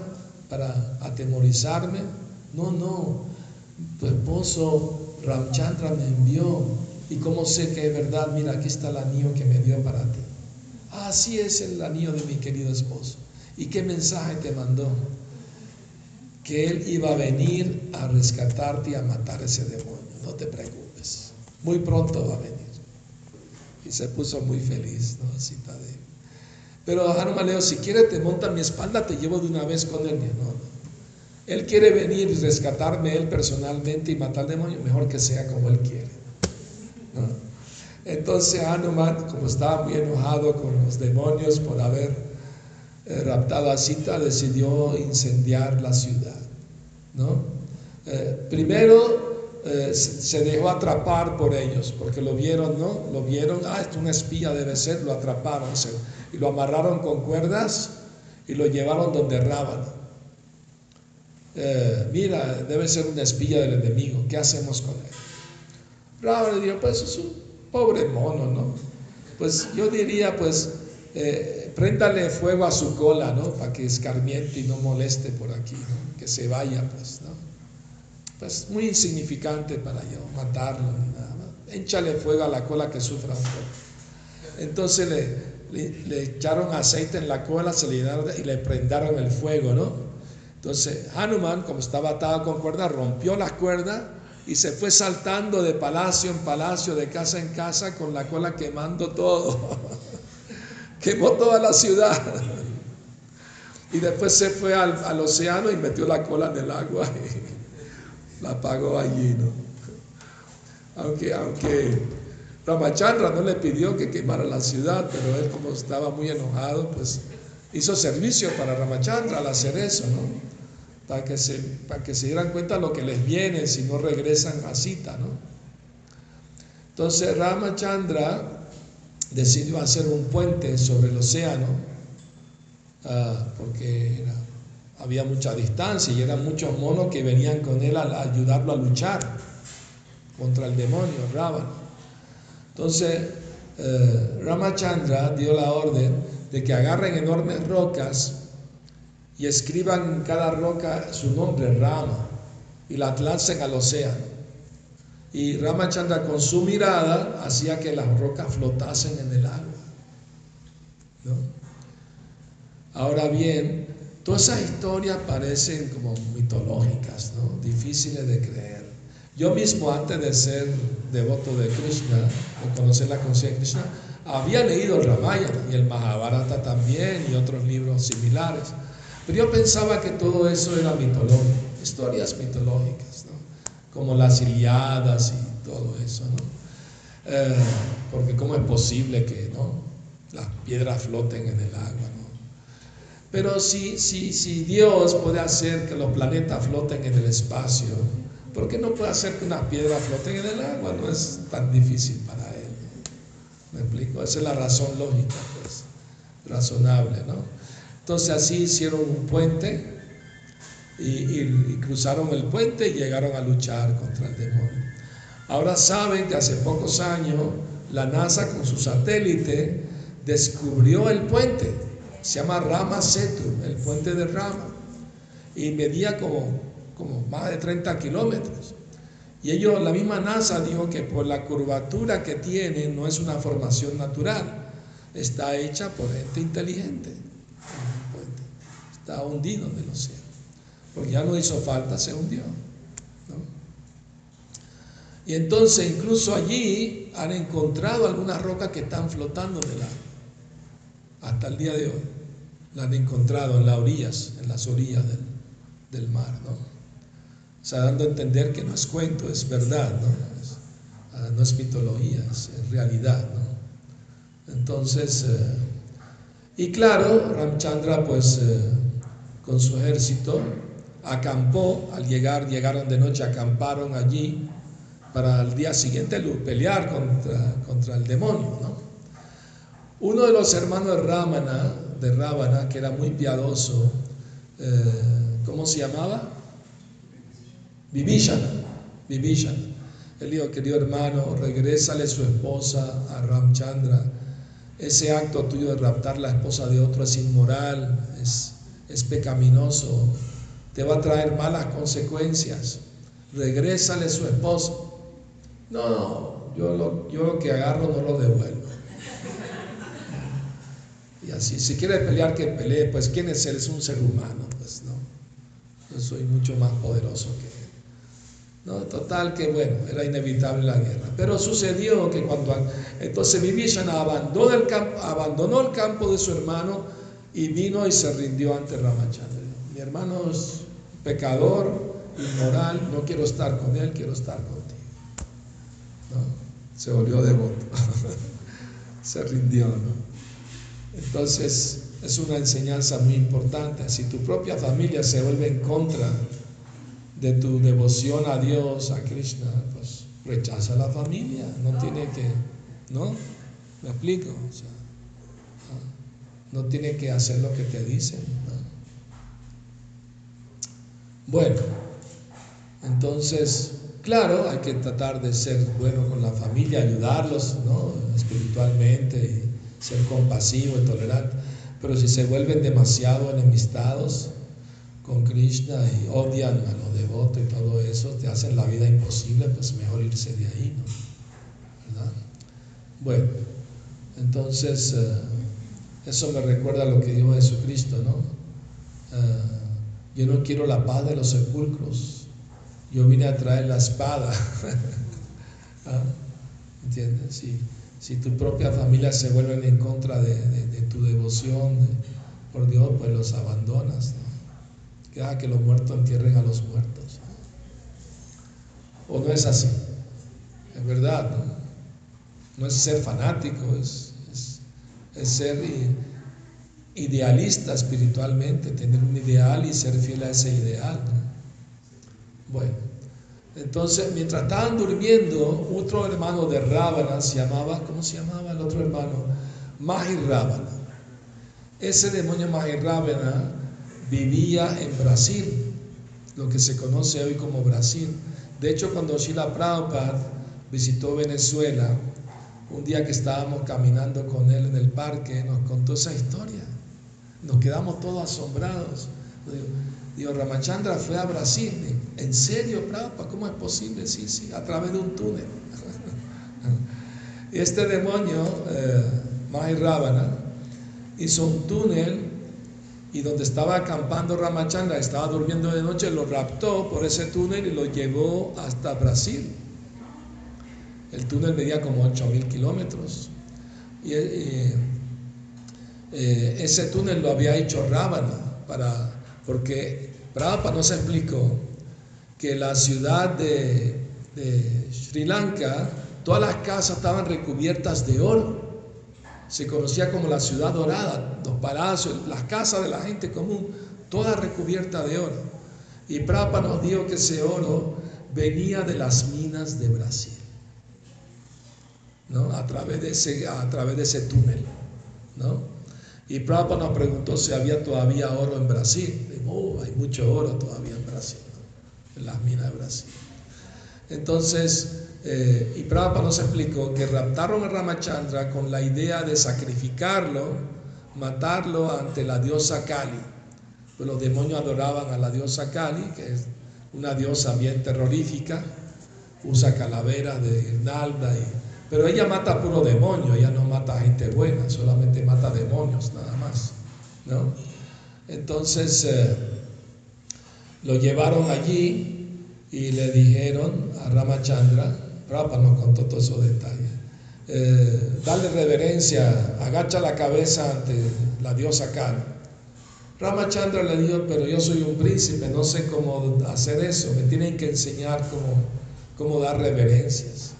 para atemorizarme? No, no, tu esposo Ramchandra me envió. ¿Y cómo sé que es verdad? Mira, aquí está el anillo que me dio para ti. Así es el anillo de mi querido esposo. ¿Y qué mensaje te mandó? que Él iba a venir a rescatarte y a matar ese demonio. No te preocupes. Muy pronto va a venir. Y se puso muy feliz, ¿no? Cita de Pero le si quiere te monta mi espalda, te llevo de una vez con él. No, no. Él quiere venir y rescatarme él personalmente y matar al demonio, mejor que sea como él quiere. Entonces Hanuman, como estaba muy enojado con los demonios por haber eh, raptado a Sita, decidió incendiar la ciudad. ¿no? Eh, primero eh, se dejó atrapar por ellos, porque lo vieron, ¿no? Lo vieron, ah, es un espía debe ser, lo atraparon y lo amarraron con cuerdas y lo llevaron donde Rábano. mira, debe ser un espía del enemigo, ¿qué hacemos con él? Rábano dijo, pues es un pobre mono, ¿no? Pues yo diría, pues eh, fuego a su cola, ¿no? Para que escarmiente y no moleste por aquí, ¿no? Que se vaya, pues, ¿no? Pues muy insignificante para yo matarlo ni nada más. Échale fuego a la cola que sufra un poco. Entonces le, le, echaron aceite en la cola, se le y le prendaron el fuego, ¿no? Entonces Hanuman, como estaba atado con cuerda, rompió las cuerdas y se fue saltando de palacio en palacio, de casa en casa, con la cola quemando todo. quemó toda la ciudad. Y después se fue al, océano y metió la cola en el agua y la apagó allí, ¿no? Aunque, aunque Ramachandra no le pidió que quemara la ciudad, pero él como estaba muy enojado, pues hizo servicio para Ramachandra al hacer eso, ¿no? Para que se, para que se dieran cuenta lo que les viene si no regresan a cita, ¿no? Entonces Ramachandra decidió hacer un puente sobre el océano, ah, porque había mucha distancia y eran muchos monos que venían con él a, ayudarlo a luchar contra el demonio, Ravana. Entonces, eh, Ramachandra dio la orden de que agarren enormes rocas y escriban en cada roca su nombre, Rama, y la lancen al océano. Y Ramachandra con su mirada hacía que las rocas flotasen en el agua. Ahora bien, Todas esas historias parecen como mitológicas, ¿no? difíciles de creer. Yo mismo, antes de ser devoto de Krishna, de conocer la conciencia de Krishna, había leído el Ramayana y el Mahabharata también y otros libros similares. Pero yo pensaba que todo eso era mitológico, historias mitológicas, como las Iliadas y todo eso. ¿no? Eh, porque cómo es posible que ¿no? las piedras floten en el agua. ¿no? Pero si, si, si Dios puede hacer que los planetas floten en el espacio, ¿por qué no puede hacer que unas piedras floten en el agua? No es tan difícil para Él. ¿Me explico? Esa es la razón lógica, pues, razonable, ¿no? Entonces así hicieron un puente y, cruzaron el puente y llegaron a luchar contra el demonio. Ahora saben que hace pocos años la NASA con su satélite descubrió el puente, se llama Rama Setu, el puente de Rama, y medía como, como más de 30 kilómetros. Y ellos, la misma NASA dijo que por la curvatura que tiene no es una formación natural, está hecha por gente inteligente. Está hundido en el océano, porque ya no hizo falta, se hundió. Y entonces incluso allí han encontrado algunas rocas que están flotando en el agua hasta el día de hoy. La han encontrado en las orillas, en las orillas del, mar, ¿no? O sea, dando a entender que no es cuento, es verdad, ¿no? Es, ah, no es mitología, es, realidad, ¿no? Entonces, eh, y claro, Ramchandra, pues, eh, con su ejército, acampó, al llegar, llegaron de noche, acamparon allí para el día siguiente pelear contra, contra el demonio, ¿no? Uno de los hermanos de Ramana, de Rábana, que era muy piadoso, eh, ¿cómo se llamaba? Vibhishana. Vibhishana. Él dijo, querido hermano, regrésale su esposa a Ramchandra. Ese acto tuyo de raptar la esposa de otro es inmoral, es, es pecaminoso, te va a traer malas consecuencias. Regrésale su esposa. No, no, yo lo, yo lo que agarro no lo devuelvo. Y así, si quiere pelear, que pelee, pues ¿quién es él? Es un ser humano, pues no. Yo soy mucho más poderoso que él. No, total que bueno, era inevitable la guerra. Pero sucedió que cuando entonces Vibhishana abandonó el, campo, abandonó el campo de su hermano y vino y se rindió ante Ramachandra. Mi hermano es pecador, inmoral, no quiero estar con él, quiero estar contigo. ¿No? Se volvió devoto. se rindió, ¿no? Entonces, es una enseñanza muy importante. Si tu propia familia se vuelve en contra de tu devoción a Dios, a Krishna, pues rechaza la familia, no tiene que, ¿no? ¿Me explico? No tiene que hacer lo que te dicen. Bueno, entonces, claro, hay que tratar de ser bueno con la familia, ayudarlos, ¿no? Espiritualmente ser compasivo y tolerante. Pero si se vuelven demasiado enemistados con Krishna y odian a los devotos y todo eso, te hacen la vida imposible, pues mejor irse de ahí, ¿no? ¿Verdad? Bueno, entonces eh, eso me recuerda a lo que dijo Jesucristo, ¿no? Eh, yo no quiero la paz de los sepulcros, yo vine a traer la espada. ¿Ah? ¿Entiendes? Si tu propia familia se vuelven en contra de, tu devoción por Dios, pues los abandonas. ¿no? Que los muertos entierren a los muertos. ¿O no es así? Es verdad, ¿no? No es ser fanático, es, ser idealista espiritualmente, tener un ideal y ser fiel a ese ideal. ¿no? Bueno. Entonces, mientras estaban durmiendo, otro hermano de Rábana se llamaba, ¿cómo se llamaba el otro hermano? Rábana. Ese demonio Rábana vivía en Brasil, lo que se conoce hoy como Brasil. De hecho, cuando Sheila Prabhupada visitó Venezuela, un día que estábamos caminando con él en el parque, nos contó esa historia. Nos quedamos todos asombrados. Digo, Ramachandra fue a Brasil. ¿En serio, Prabhupada? ¿Cómo es posible? Sí, sí, a través de un túnel. este demonio, eh, hizo un túnel y donde estaba acampando Ramachandra, estaba durmiendo de noche, lo raptó por ese túnel y lo llevó hasta Brasil. El túnel medía como 8.000 kilómetros. Y, eh, eh, ese túnel lo había hecho Rábana, para, porque Prabhupada nos explicó que la ciudad de, Sri Lanka, todas las casas estaban recubiertas de oro. Se conocía como la ciudad dorada, los palacios, las casas de la gente común, todas recubiertas de oro. Y Prabhupada nos dijo que ese oro venía de las minas de Brasil, ¿no? a, través de ese, a través de ese túnel. ¿no? Y Prabhupada nos preguntó si había todavía oro en Brasil. Digo, oh, hay mucho oro todavía en Brasil, en las minas de Brasil. Entonces, eh, y Prabhupada nos explicó que raptaron a Ramachandra con la idea de sacrificarlo, matarlo ante la diosa Kali. Pues los demonios adoraban a la diosa Kali, que es una diosa bien terrorífica, usa calaveras de nalda y pero ella mata puro demonio, ella no mata gente buena, solamente mata demonios nada más. ¿no? Entonces eh, lo llevaron allí y le dijeron a Ramachandra, Rapa nos contó todos esos detalles, eh, dale reverencia, agacha la cabeza ante la diosa Kali. Ramachandra le dijo, pero yo soy un príncipe, no sé cómo hacer eso, me tienen que enseñar cómo, cómo dar reverencias.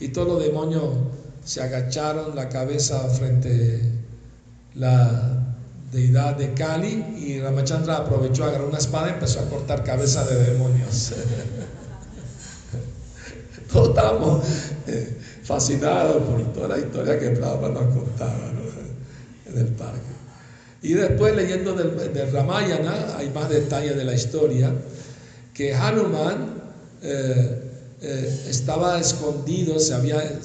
Y todos los demonios se agacharon la cabeza frente a la deidad de Kali y Ramachandra aprovechó, agarró una espada y empezó a cortar cabeza de demonios. Todos estábamos eh, fascinados por toda la historia que Prabhupada nos contaba en el parque. Y después leyendo del, Ramayana hay más detalles de la historia, que Hanuman eh, eh, estaba escondido, se había,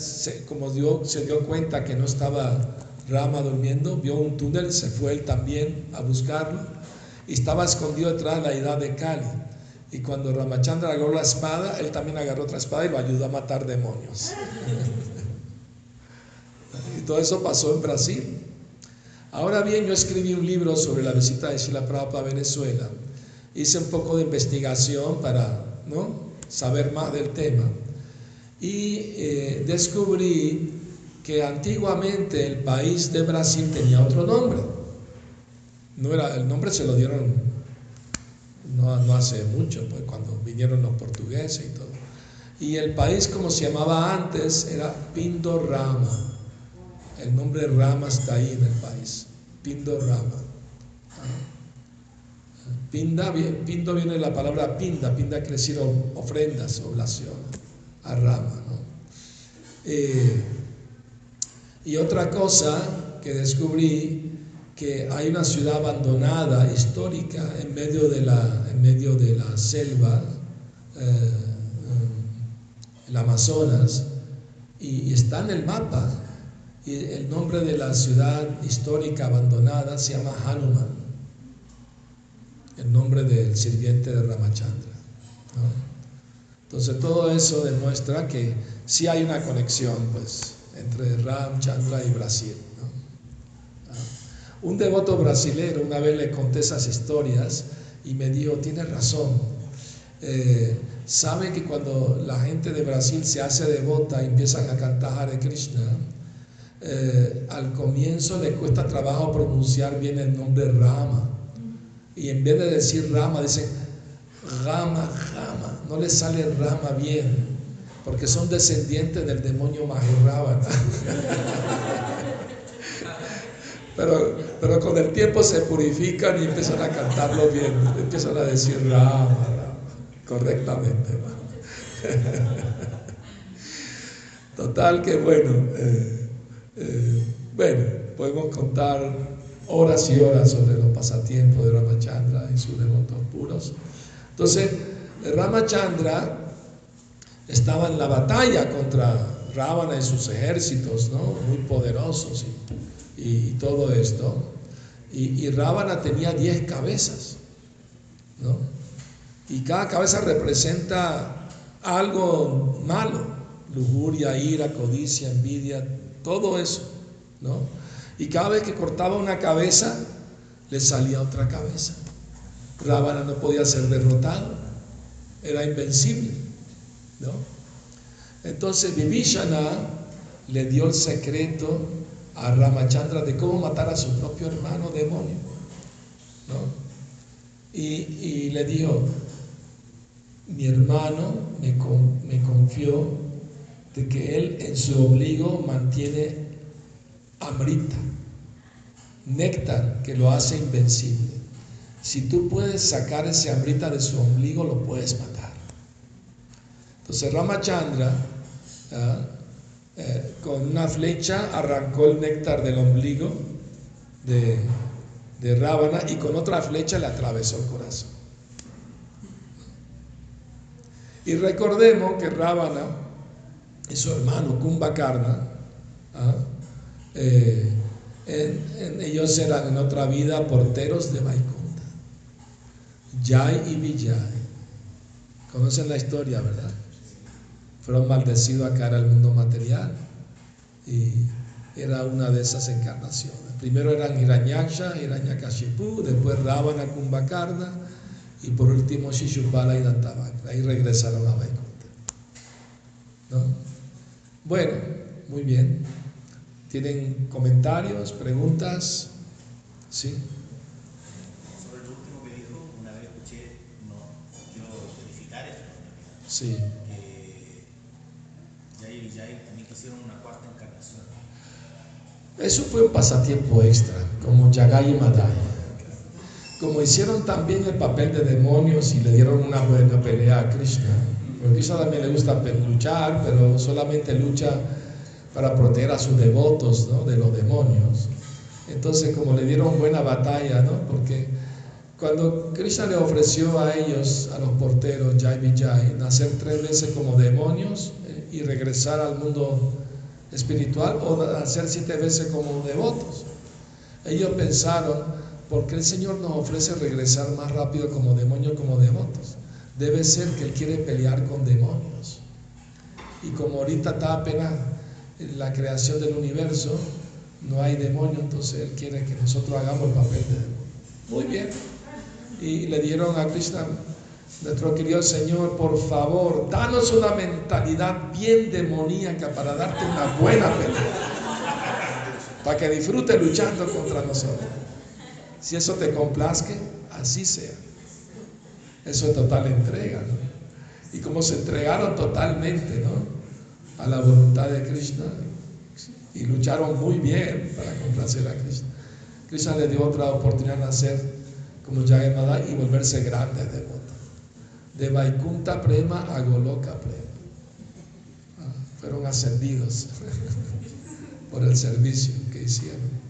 como dio, se dio cuenta que no estaba Rama durmiendo, vio un túnel, se fue él también a buscarlo y estaba escondido detrás de la edad de Kali. Y cuando Ramachandra agarró la espada, él también agarró otra espada y lo ayudó a matar demonios. y todo eso pasó en Brasil. Ahora bien, yo escribí un libro sobre la visita de Shila Prabhupada a Venezuela. Hice un poco de investigación para, ¿no? Saber más del tema. Y eh, descubrí que antiguamente el país de Brasil tenía otro nombre. No era, el nombre se lo dieron no, no hace mucho, pues cuando vinieron los portugueses y todo. Y el país como se llamaba antes era Pindorama. El nombre Rama está ahí en el país. Pindorama. Pinda, pindo viene de la palabra pinda, pinda quiere decir ofrendas, oblación, a rama. Eh, y otra cosa que descubrí, que hay una ciudad abandonada, histórica, en medio de la, en medio de la selva, eh, el Amazonas, y, y está en el mapa. Y el nombre de la ciudad histórica abandonada se llama Hanuman el nombre del sirviente de Ramachandra. Entonces todo eso demuestra que sí hay una conexión pues, entre Ramchandra y Brasil. Ah. Un devoto brasilero una vez le conté esas historias y me dijo, tiene razón. Eh, sabe que cuando la gente de Brasil se hace devota y empiezan a cantar Hare Krishna, eh, al comienzo le cuesta trabajo pronunciar bien el nombre Rama y en vez de decir rama, dicen rama, rama. No les sale rama bien, porque son descendientes del demonio Mahirrábana. Pero, pero con el tiempo se purifican y empiezan a cantarlo bien, empiezan a decir rama, rama correctamente. Total que bueno, eh, eh, bueno, podemos contar horas y horas sobre los pasatiempos de Ramachandra y sus devotos puros. Entonces, Ramachandra estaba en la batalla contra Ravana y sus ejércitos, ¿no? Muy poderosos y, todo esto. Y, y Ravana tenía diez cabezas, ¿no? Y cada cabeza representa algo malo, lujuria, ira, codicia, envidia, todo eso, ¿no? Y cada vez que cortaba una cabeza, le salía otra cabeza. Ravana no podía ser derrotado, era invencible. ¿no? Entonces Vivishana le dio el secreto a Ramachandra de cómo matar a su propio hermano demonio. ¿no? Y, le dijo, mi hermano me, confió de que él en su ombligo mantiene amrita, néctar que lo hace invencible. Si tú puedes sacar ese amrita de su ombligo, lo puedes matar. Entonces Ramachandra, ¿ah? eh, con una flecha, arrancó el néctar del ombligo de, de Rábana y con otra flecha le atravesó el corazón. Y recordemos que Rábana y su hermano Kumbhakarna, ¿ah? Eh, ellos eran en otra vida porteros de Vaikunta. Jai y Vijay. Conocen la historia, ¿verdad? Fueron maldecidos acá en el mundo material y era una de esas encarnaciones. Primero eran Hiranyaksha, Hiranyakashipu, después Ravana, Kumbhakarna y por último Shishupala y Dantavakra. Ahí regresaron a Vaikunta. Bueno, muy bien. ¿Tienen comentarios, preguntas? ¿Sí? Sobre lo último que dijo, una vez escuché, no quiero verificar eso. Sí. Que Jai y Jai también quisieron una cuarta encarnación. Eso fue un pasatiempo extra, como Yagai y Madai. Como hicieron también el papel de demonios y le dieron una buena pelea a Krishna. Porque a Krishna también le gusta luchar, pero solamente lucha para proteger a sus devotos de los demonios. Entonces, como le dieron buena batalla, ¿no? porque cuando Krishna le ofreció a ellos, a los porteros, Jai Vijay, nacer tres veces como demonios eh, y regresar al mundo espiritual o nacer siete veces como devotos, ellos pensaron, ¿por qué el Señor nos ofrece regresar más rápido como demonios como devotos? Debe ser que Él quiere pelear con demonios. Y como ahorita está apenas la creación del universo, no hay demonio, entonces Él quiere que nosotros hagamos el papel de demonio. Muy bien. Y le dieron a Krishna, nuestro querido Señor, por favor, danos una mentalidad bien demoníaca para darte una buena pelea, para que disfrute luchando contra nosotros. Si eso te complazque, así sea. Eso es total entrega, ¿no? Y como se entregaron totalmente, ¿no? A la voluntad de Krishna y lucharon muy bien para complacer a Krishna. Krishna le dio otra oportunidad de nacer como Jagamada y volverse grande devoto. De Vaikunta Prema a Goloka Prema. Ah, fueron ascendidos por el servicio que hicieron.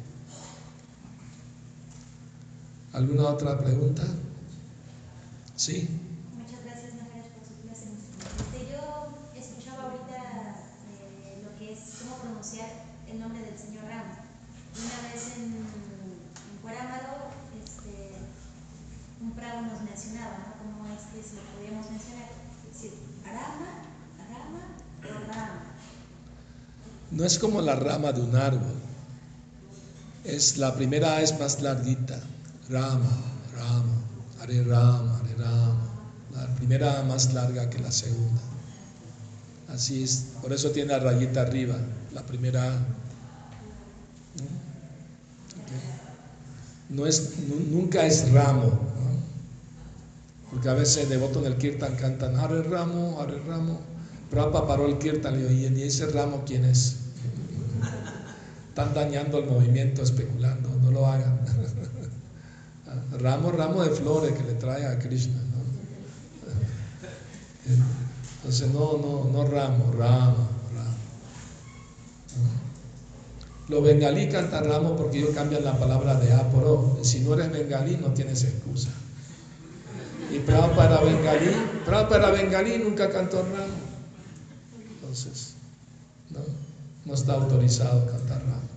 ¿Alguna otra pregunta? Sí. No es como la rama de un árbol. Es la primera es más larguita. Rama, rama, Hare Rama, Hare Rama. La primera más larga que la segunda. Así es. Por eso tiene la rayita arriba. La primera. No es, nunca es ramo. Porque a veces devotos en el kirtan cantan Hare Ramo, Hare Ramo. Prabhupada paró el kirtan y ¿y ese ramo quién es? Están dañando el movimiento especulando, no lo hagan. ramo, ramo de flores que le trae a Krishna. Entonces, no, no, no ramo, ramo, ramo. Los bengalí cantan ramo porque ellos cambian la palabra de A por O. Si no eres bengalí, no tienes excusa. Y para bengalí, para bengalí nunca cantó ramo. Entonces, no, no está autorizado cantar ramo.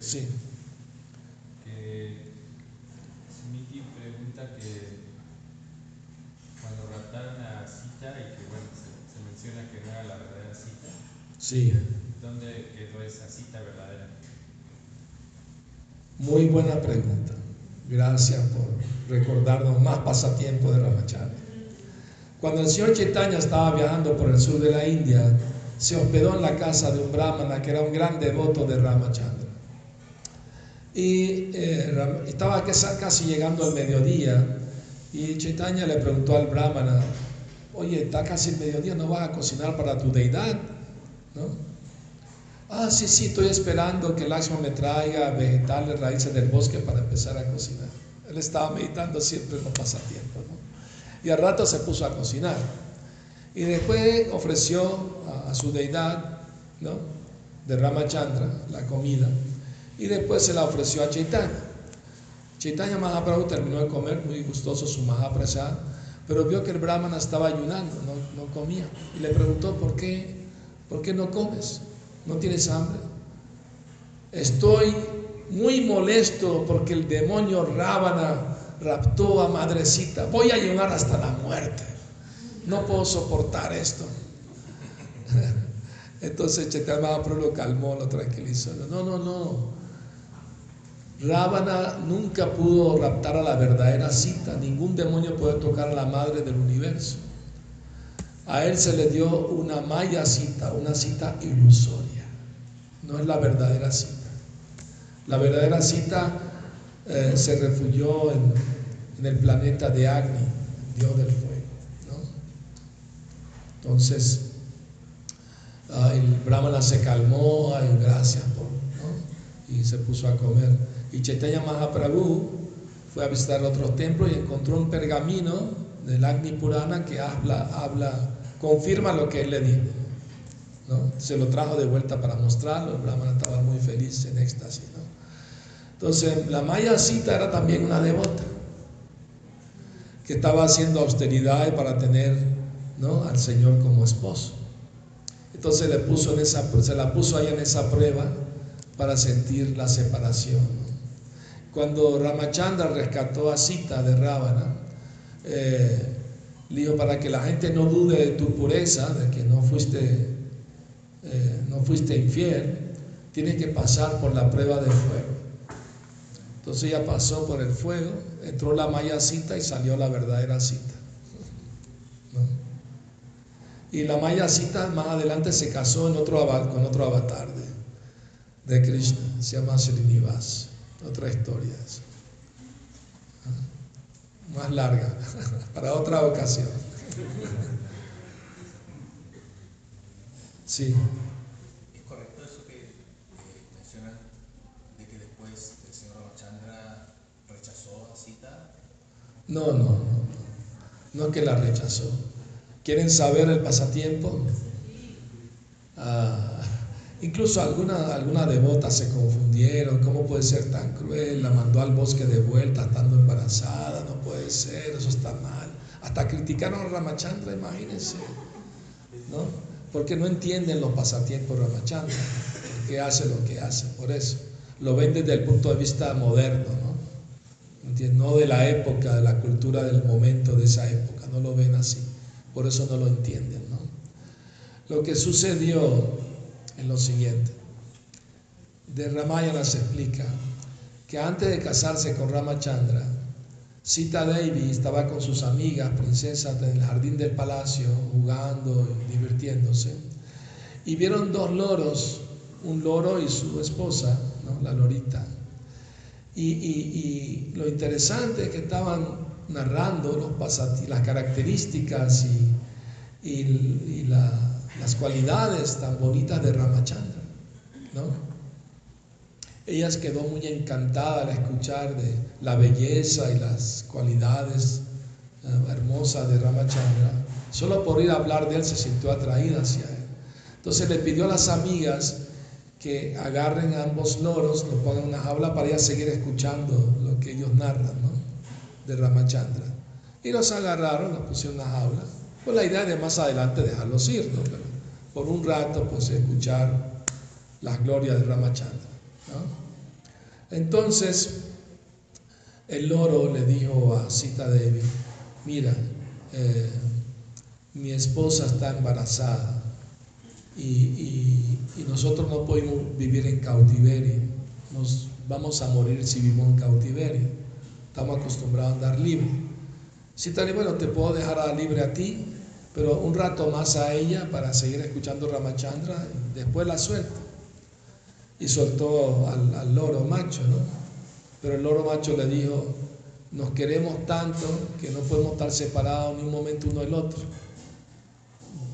Sí. Que Smiti pregunta que cuando raptaron a Sita y que bueno, se, menciona que no era la verdadera Sita. Sí. ¿Dónde quedó esa cita verdadera? Muy buena pregunta. Gracias por recordarnos más pasatiempo de Ramachandra. Cuando el señor Chaitanya estaba viajando por el sur de la India, se hospedó en la casa de un brahmana que era un gran devoto de Ramachandra. Y eh, estaba casi llegando al mediodía y Chaitanya le preguntó al brahmana, oye, está casi el mediodía, ¿no vas a cocinar para tu deidad? ¿No? Ah, sí, sí, estoy esperando que Lakshman me traiga vegetales, raíces del bosque para empezar a cocinar. Él estaba meditando siempre en los pasatiempos. Y al rato se puso a cocinar. Y después ofreció a, su deidad, ¿no? De Ramachandra, la comida. Y después se la ofreció a Chaitanya. Chaitanya Mahaprabhu terminó de comer, muy gustoso su Mahaprasad, pero vio que el brahmana estaba ayunando, no, no comía. Y le preguntó, ¿por qué, ¿por qué no comes? ¿No tienes hambre? Estoy muy molesto porque el demonio Rábana raptó a madrecita. Voy a ayunar hasta la muerte. No puedo soportar esto. Entonces Chetamapro lo calmó, lo tranquilizó. No, no, no. Rábana nunca pudo raptar a la verdadera cita. Ningún demonio puede tocar a la madre del universo. A él se le dio una maya cita, una cita ilusoria. No es la verdadera cita. La verdadera cita eh, se refugió en, el planeta de Agni, Dios del fuego. Entonces, el Brahmana se calmó, gracias por, y se puso a comer. Y Chaitanya Mahaprabhu fue a visitar otros templos y encontró un pergamino del Agni Purana que habla, habla confirma lo que él le dijo. Se lo trajo de vuelta para mostrarlo, el Brahmana estaba muy feliz, en éxtasis. ¿no? Entonces, la Maya Sita era también una devota que estaba haciendo austeridad para tener ¿no? al Señor como esposo. Entonces le puso en esa, se la puso ahí en esa prueba para sentir la separación. Cuando Ramachandra rescató a Sita de Rábana, eh, le dijo, para que la gente no dude de tu pureza, de que no fuiste, eh, no fuiste infiel, tienes que pasar por la prueba de fuego. Entonces ella pasó por el fuego, entró la maya cita y salió la verdadera cita. Y la maya cita más adelante se casó en otro, con otro avatar de, de Krishna, se llama Srinivas. Otra historia más larga, para otra ocasión. Sí. ¿Es correcto eso que eh, menciona de que después el señor Ramachandra rechazó a Sita? No, no, no. No es que la rechazó. ¿Quieren saber el pasatiempo? Ah, Incluso algunas alguna devotas se confundieron, ¿cómo puede ser tan cruel? La mandó al bosque de vuelta estando embarazada, no puede ser, eso está mal. Hasta criticaron a Ramachandra, imagínense, ¿no? Porque no entienden los pasatiempos Ramachandra, que hace lo que hace, por eso. Lo ven desde el punto de vista moderno, ¿no? No de la época, de la cultura del momento de esa época, no lo ven así, por eso no lo entienden, ¿no? Lo que sucedió en lo siguiente. De Ramayana se explica que antes de casarse con Ramachandra, Sita Devi estaba con sus amigas, princesas, en el jardín del palacio, jugando y divirtiéndose. Y vieron dos loros, un loro y su esposa, la lorita. Y, lo interesante es que estaban narrando los las características y, y la, las cualidades tan bonitas de Ramachandra, ¿no? Ellas quedó muy encantada al escuchar de la belleza y las cualidades eh, hermosas de Ramachandra. Solo por ir a hablar de él se sintió atraída hacia él. Entonces le pidió a las amigas que agarren a ambos loros, los pongan en una jaula para ir a seguir escuchando lo que ellos narran ¿no? de Ramachandra. Y los agarraron, los pusieron en una jaula, con la idea de más adelante dejarlos ir, ¿no? por un rato pues escuchar las glorias de Ramachandra. Entonces el loro le dijo a Sita Devi, mira, eh, mi esposa está embarazada y, nosotros no podemos vivir en cautiverio. Nos vamos a morir si vivimos en cautiverio. Estamos acostumbrados a andar libre. Si tal bueno, te puedo dejar libre a ti, pero un rato más a ella para seguir escuchando Ramachandra después la suelto. Y soltó al, loro macho, ¿no? Pero el loro macho le dijo, nos queremos tanto que no podemos estar separados ni un momento uno del otro.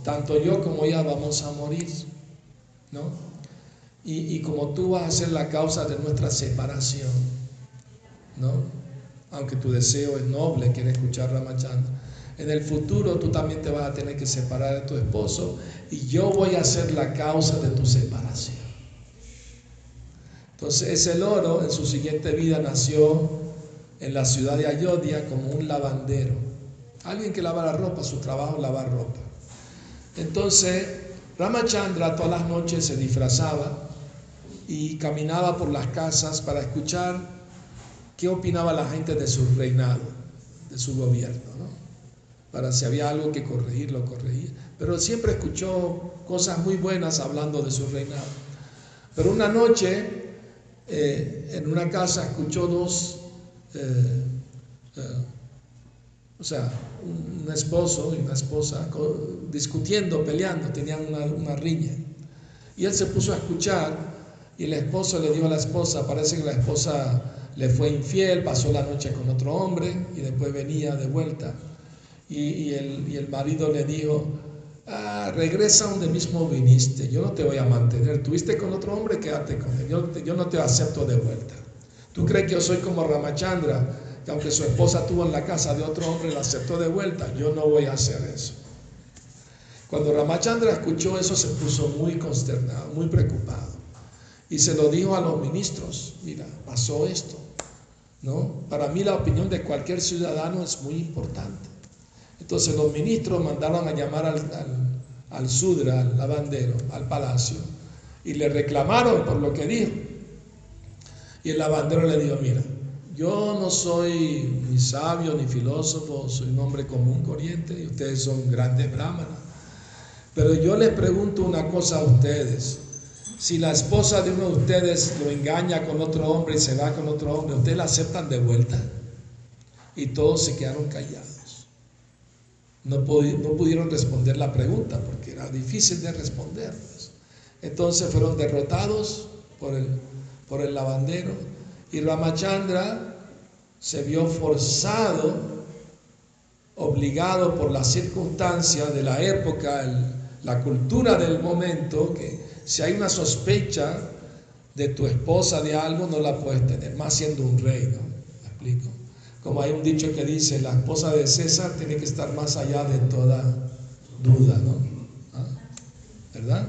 Tanto yo como ella vamos a morir, ¿no? Y, como tú vas a ser la causa de nuestra separación, ¿no? Aunque tu deseo es noble, quiere escuchar Ramachandra. En el futuro tú también te vas a tener que separar de tu esposo y yo voy a ser la causa de tu separación. Entonces ese loro en su siguiente vida nació en la ciudad de Ayodhya como un lavandero. Alguien que lava la ropa, su trabajo lavar ropa. Entonces, Ramachandra todas las noches se disfrazaba y caminaba por las casas para escuchar qué opinaba la gente de su reinado, de su gobierno, Para si había algo que corregir, lo corregía. Pero siempre escuchó cosas muy buenas hablando de su reinado. Pero una noche, eh, en una casa, escuchó dos eh, eh, o sea, un, esposo y una esposa discutiendo, peleando, tenían una, riña. Y él se puso a escuchar y el esposo le dijo a la esposa, parece que la esposa le fue infiel, pasó la noche con otro hombre y después venía de vuelta. Y, el, marido le dijo, ah, regresa donde mismo viniste, yo no te voy a mantener, tuviste con otro hombre, quédate con él, yo, yo no te acepto de vuelta. ¿Tú crees que yo soy como Ramachandra, que aunque su esposa tuvo en la casa de otro hombre, la aceptó de vuelta? Yo no voy a hacer eso. Cuando Ramachandra escuchó eso, se puso muy consternado, muy preocupado. Y se lo dijo a los ministros, mira, pasó esto. ¿No? Para mí la opinión de cualquier ciudadano es muy importante. Entonces los ministros mandaron a llamar al, al Sudra, al lavandero, al palacio, y le reclamaron por lo que dijo. Y el lavandero le dijo, mira, yo no soy ni sabio ni filósofo, soy un hombre común, corriente, y ustedes son grandes brahmanas. Pero yo les pregunto una cosa a ustedes. Si la esposa de uno de ustedes lo engaña con otro hombre y se va con otro hombre, ¿ustedes la aceptan de vuelta? Y todos se quedaron callados. No, pudieron responder la pregunta porque era difícil de responder. Entonces fueron derrotados por el por el lavandero. Y Ramachandra se vio forzado, obligado por las circunstancias de la época, la cultura del momento, que si hay una sospecha de tu esposa de algo, no la puedes tener, más siendo un rey, ¿no? ¿Me explico? Como hay un dicho que dice, la esposa de César tiene que estar más allá de toda duda, ¿no? ¿Ah? ¿Verdad?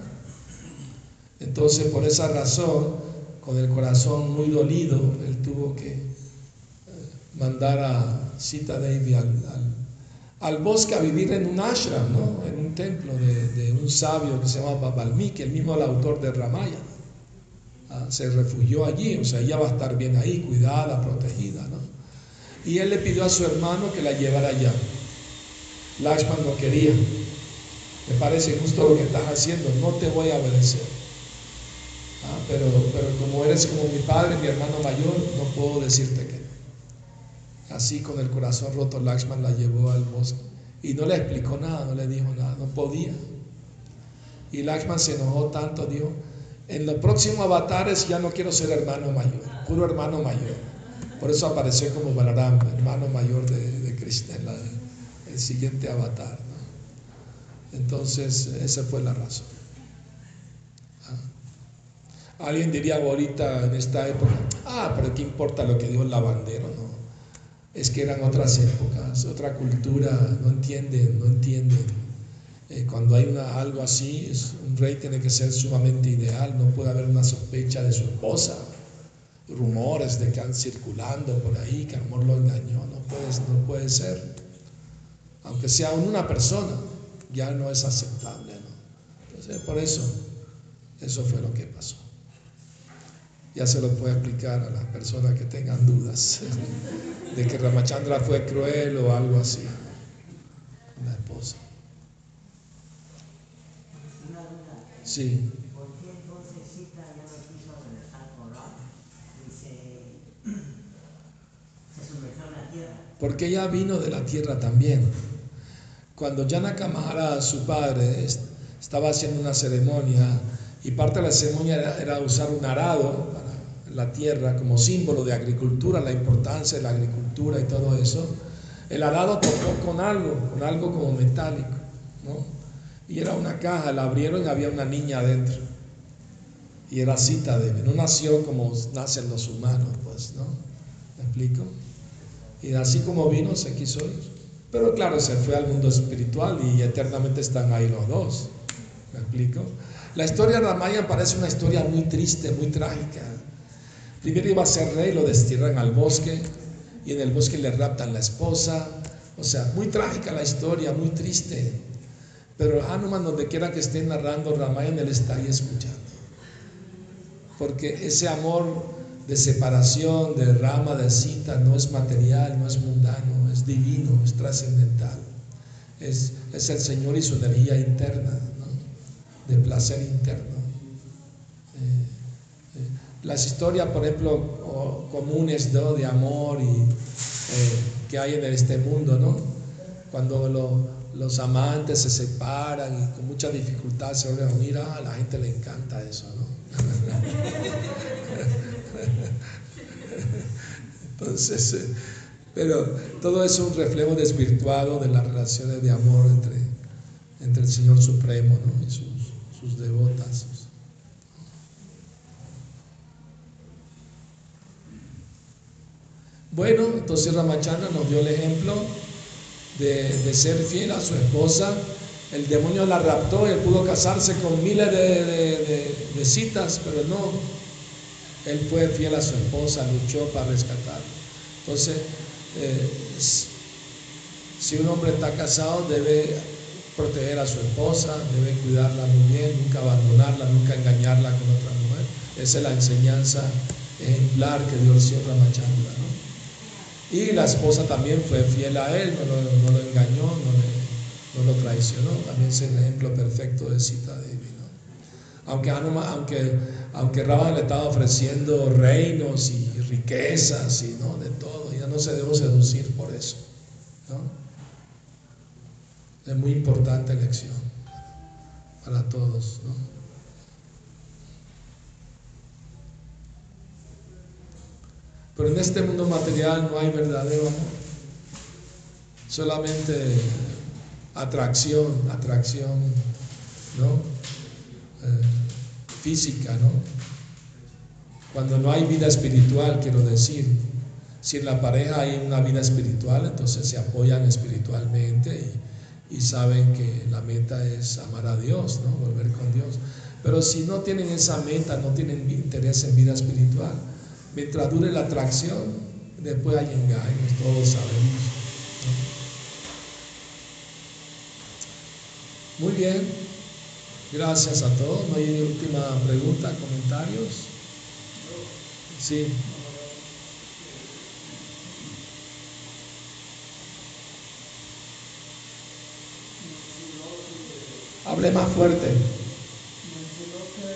Entonces, por esa razón, con el corazón muy dolido, él tuvo que eh, mandar a Sita Devi al, bosque a vivir en un ashram, ¿no? en un templo de, un sabio que se llama Valmiki, el mismo autor de Ramaya. Ah, se refugió allí, o sea, ella va a estar bien ahí, cuidada, protegida. ¿no? Y él le pidió a su hermano que la llevara allá. Lakshman no quería. Me parece justo lo que estás haciendo, no te voy a obedecer. Ah, pero, pero como eres como mi padre, mi hermano mayor, no puedo decirte que Así con el corazón roto, Lakshman la llevó al bosque y no le explicó nada, no le dijo nada, no podía. Y Lakshman se enojó tanto, dijo, en los próximos avatares ya no quiero ser hermano mayor, puro hermano mayor. Por eso apareció como Balaram, hermano mayor de, en el siguiente avatar. Entonces, esa fue la razón. Alguien diría ahorita en esta época, ah, pero ¿qué importa lo que dijo el lavandero? No, es que eran otras épocas, otra cultura, no entienden, no entienden. Eh, cuando hay una, algo así, un rey tiene que ser sumamente ideal, no puede haber una sospecha de su esposa, rumores de que han circulando por ahí, que amor lo engañó, no puede, no puede ser. Aunque sea una persona, ya no es aceptable. Entonces, por eso, eso fue lo que pasó ya se lo puede explicar a las personas que tengan dudas de que Ramachandra fue cruel o algo así. La esposa. Sí. Porque ella vino de la tierra también. Cuando Janaka Mahara, su padre, est- estaba haciendo una ceremonia y parte de la ceremonia era, era usar un arado para la tierra como símbolo de agricultura, la importancia de la agricultura y todo eso, el arado tocó con algo, con algo como metálico, ¿no? Y era una caja, la abrieron y había una niña adentro. Y era cita de no nació como nacen los humanos, pues, ¿no? ¿Me explico? Y así como vino, se quiso ir. Pero claro, se fue al mundo espiritual y eternamente están ahí los dos. ¿Me explico? La historia de Ramayana parece una historia muy triste, muy trágica. Primero iba a ser rey, lo destierran al bosque y en el bosque le raptan la esposa. O sea, muy trágica la historia, muy triste. Pero Hanuman, donde quiera que esté narrando Ramayana, él está ahí escuchando. Porque ese amor de separación de Rama, de Sita, no es material, no es mundano, es divino, es trascendental. Es, es el Señor y su energía interna, ¿no? de placer interno. Eh, eh, las historias, por ejemplo, comunes de amor y, eh, que hay en este mundo, ¿no? cuando lo- los amantes se separan y con mucha dificultad se vuelven a unir, ah, a la gente le encanta eso, ¿no? Entonces, eh, pero todo es un reflejo desvirtuado de las relaciones de amor entre, entre el Señor Supremo ¿no? y sus, sus devotas. Bueno, entonces Ramachandra nos dio el ejemplo de, de ser fiel a su esposa. El demonio la raptó y él pudo casarse con miles de- de- de citas, pero no. Él fue fiel a su esposa, luchó para rescatarla. Entonces, eh, si un hombre está casado, debe proteger a su esposa, debe cuidarla muy bien, nunca abandonarla, nunca engañarla con otra mujer. Esa es la enseñanza ejemplar que dio el Señor Ramachandra. ¿no? Y la esposa también fue fiel a él, no lo, engañó, no, lo traicionó. También es el ejemplo perfecto de Sita Devi. Aunque, aunque, aunque Rama le estaba ofreciendo reinos y riquezas y ¿no? de todo, ya no se dejó seducir por eso. Es muy importante lección para todos. Pero en este mundo material no hay verdadero amor. Solamente atracción, atracción, ¿no? Física, ¿no? Cuando no hay vida espiritual, quiero decir, si en la pareja hay una vida espiritual, entonces se apoyan espiritualmente y, saben que la meta es amar a Dios, ¿no? Volver con Dios. Pero si no tienen esa meta, no tienen interés en vida espiritual, mientras dure la atracción, después hay engaños, todos sabemos. Muy bien, gracias a todos. ¿No hay última pregunta, comentarios? Sí. Hable más fuerte. mencionó que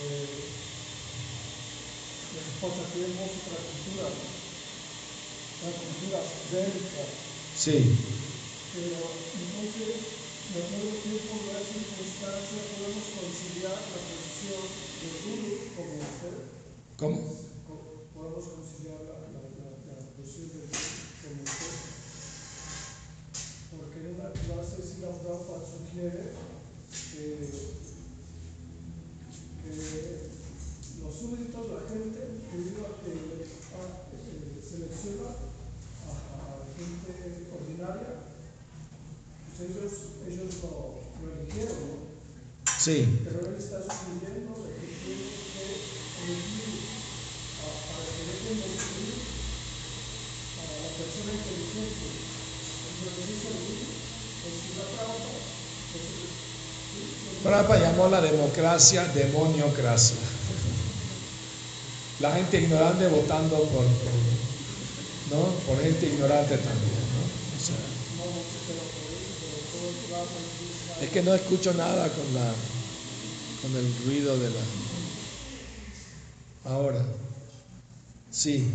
eh, los pasatiempos otra cultura, la cultura bélica, Sí. pero entonces, de acuerdo a tiempo de la circunstancia, podemos conciliar la posición de Guru como usted, ¿Cómo? podemos conciliar la, la, la, la posición de Guru como usted. Porque en una clase si la Prabhupada sugiere que, que los súbditos, la gente que viva, que eh, selecciona a, a gente ordinaria, pues ellos, ellos lo, lo eligieron, ¿no? Sí. Pero él está sugiriendo de que tiene que elegir a- para que dejen de elegir a la persona inteligente. Entonces dice ahí, pues si la trampa, pues sí, La democracia demoniocracia. La gente ignorante votando por, ¿no? por gente ignorante también. Es que no escucho nada con la con el ruido de la. Ahora. Sí.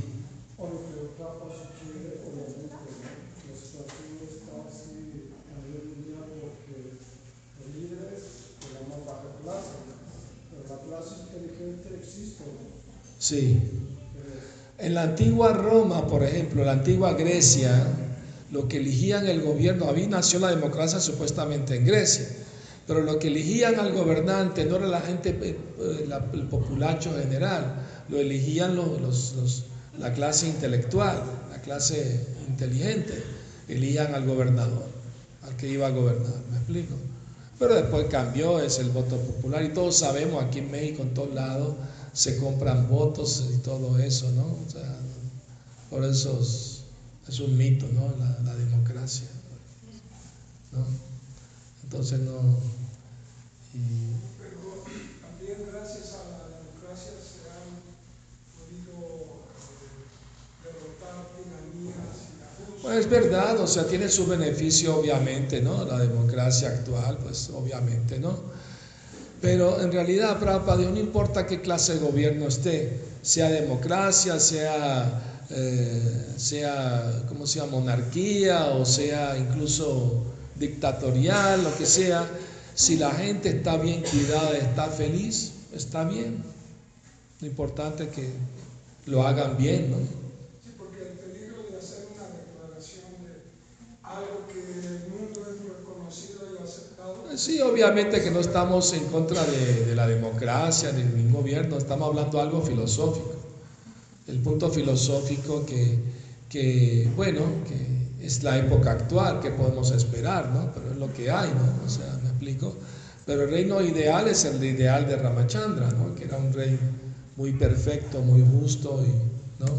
O lo que el Papa si quiere, obviamente, ¿no? la situación está así a nivel mundial porque los líderes de la más baja clase, pero la clase inteligente existe, ¿no? Sí. En la antigua Roma, por ejemplo, la antigua Grecia, lo que eligían el gobierno, ahí nació la democracia supuestamente en Grecia, pero lo que eligían al gobernante no era la gente, eh, eh, el populacho general, lo eligían los, los- los- la clase intelectual, la clase inteligente, eligían al gobernador, al que iba a gobernar, ¿me explico? Pero después cambió, es el voto popular y todos sabemos aquí en México, en todos lados, se compran votos y todo eso, ¿no? O sea, por eso es, es un mito, ¿no? La, la democracia, ¿no? Entonces no... y- Pero también gracias a la democracia se han podido eh, derrotar tiranías y. Pues es verdad, o sea, tiene su beneficio obviamente, ¿no? La democracia actual, pues obviamente, ¿no? Pero en realidad, Prabhupada, no importa qué clase de gobierno esté, sea democracia, sea, eh, sea, ¿cómo? Monarquía o sea incluso dictatorial, lo que sea, si la gente está bien cuidada, está feliz, está bien. Lo importante es que lo hagan bien, ¿no? Sí, porque el peligro de hacer una declaración de algo que en el mundo es reconocido y aceptado, Sí, obviamente que no estamos en contra de, de la democracia de ningún gobierno, estamos hablando algo filosófico. El punto filosófico que, que, bueno, que es la época actual, que podemos esperar, ¿no? Pero es lo que hay, ¿no? O sea, me explico. Pero el reino ideal es el ideal de Ramachandra, ¿no? Que era un rey muy perfecto, muy justo y, ¿no?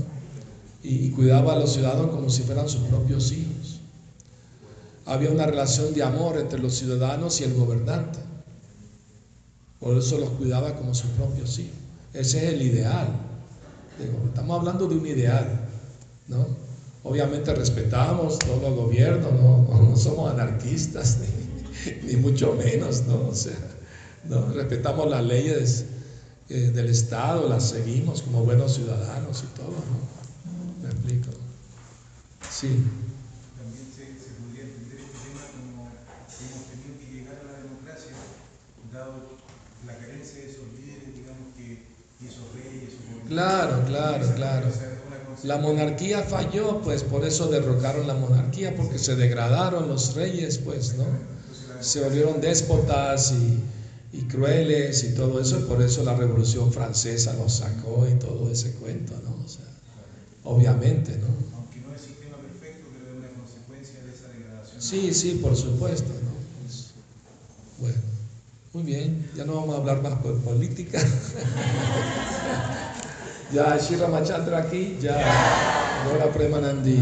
y cuidaba a los ciudadanos como si fueran sus propios hijos había una relación de amor entre los ciudadanos y el gobernante. Por eso los cuidaba como sus propios hijos. Ese es el ideal. Estamos hablando de un ideal, ¿no? Obviamente respetamos todos los gobiernos, no, no somos anarquistas, ni, ni mucho menos, ¿no? O sea, no, respetamos las leyes eh, del Estado, las seguimos como buenos ciudadanos y todo, ¿no? ¿Me explico? Sí. También se, se podría entender este tema como que hemos tenido que llegar a la democracia, dado la carencia de esos líderes, digamos que, y esos reyes, esos gobernantes. Claro, claro, claro. La monarquía falló, pues por eso derrocaron la monarquía, porque se degradaron los reyes, pues, ¿no? Se volvieron déspotas y, y crueles y todo eso, y por eso la revolución francesa los sacó y todo ese cuento, ¿no? O sea, obviamente, ¿no? aunque no es sistema perfecto, pero es una consecuencia de esa degradación. Sí, sí, por supuesto, ¿no? Pues, bueno, muy bien, ya no vamos a hablar más por política. ya Shira Machandra aquí, ya Gora Premanandi.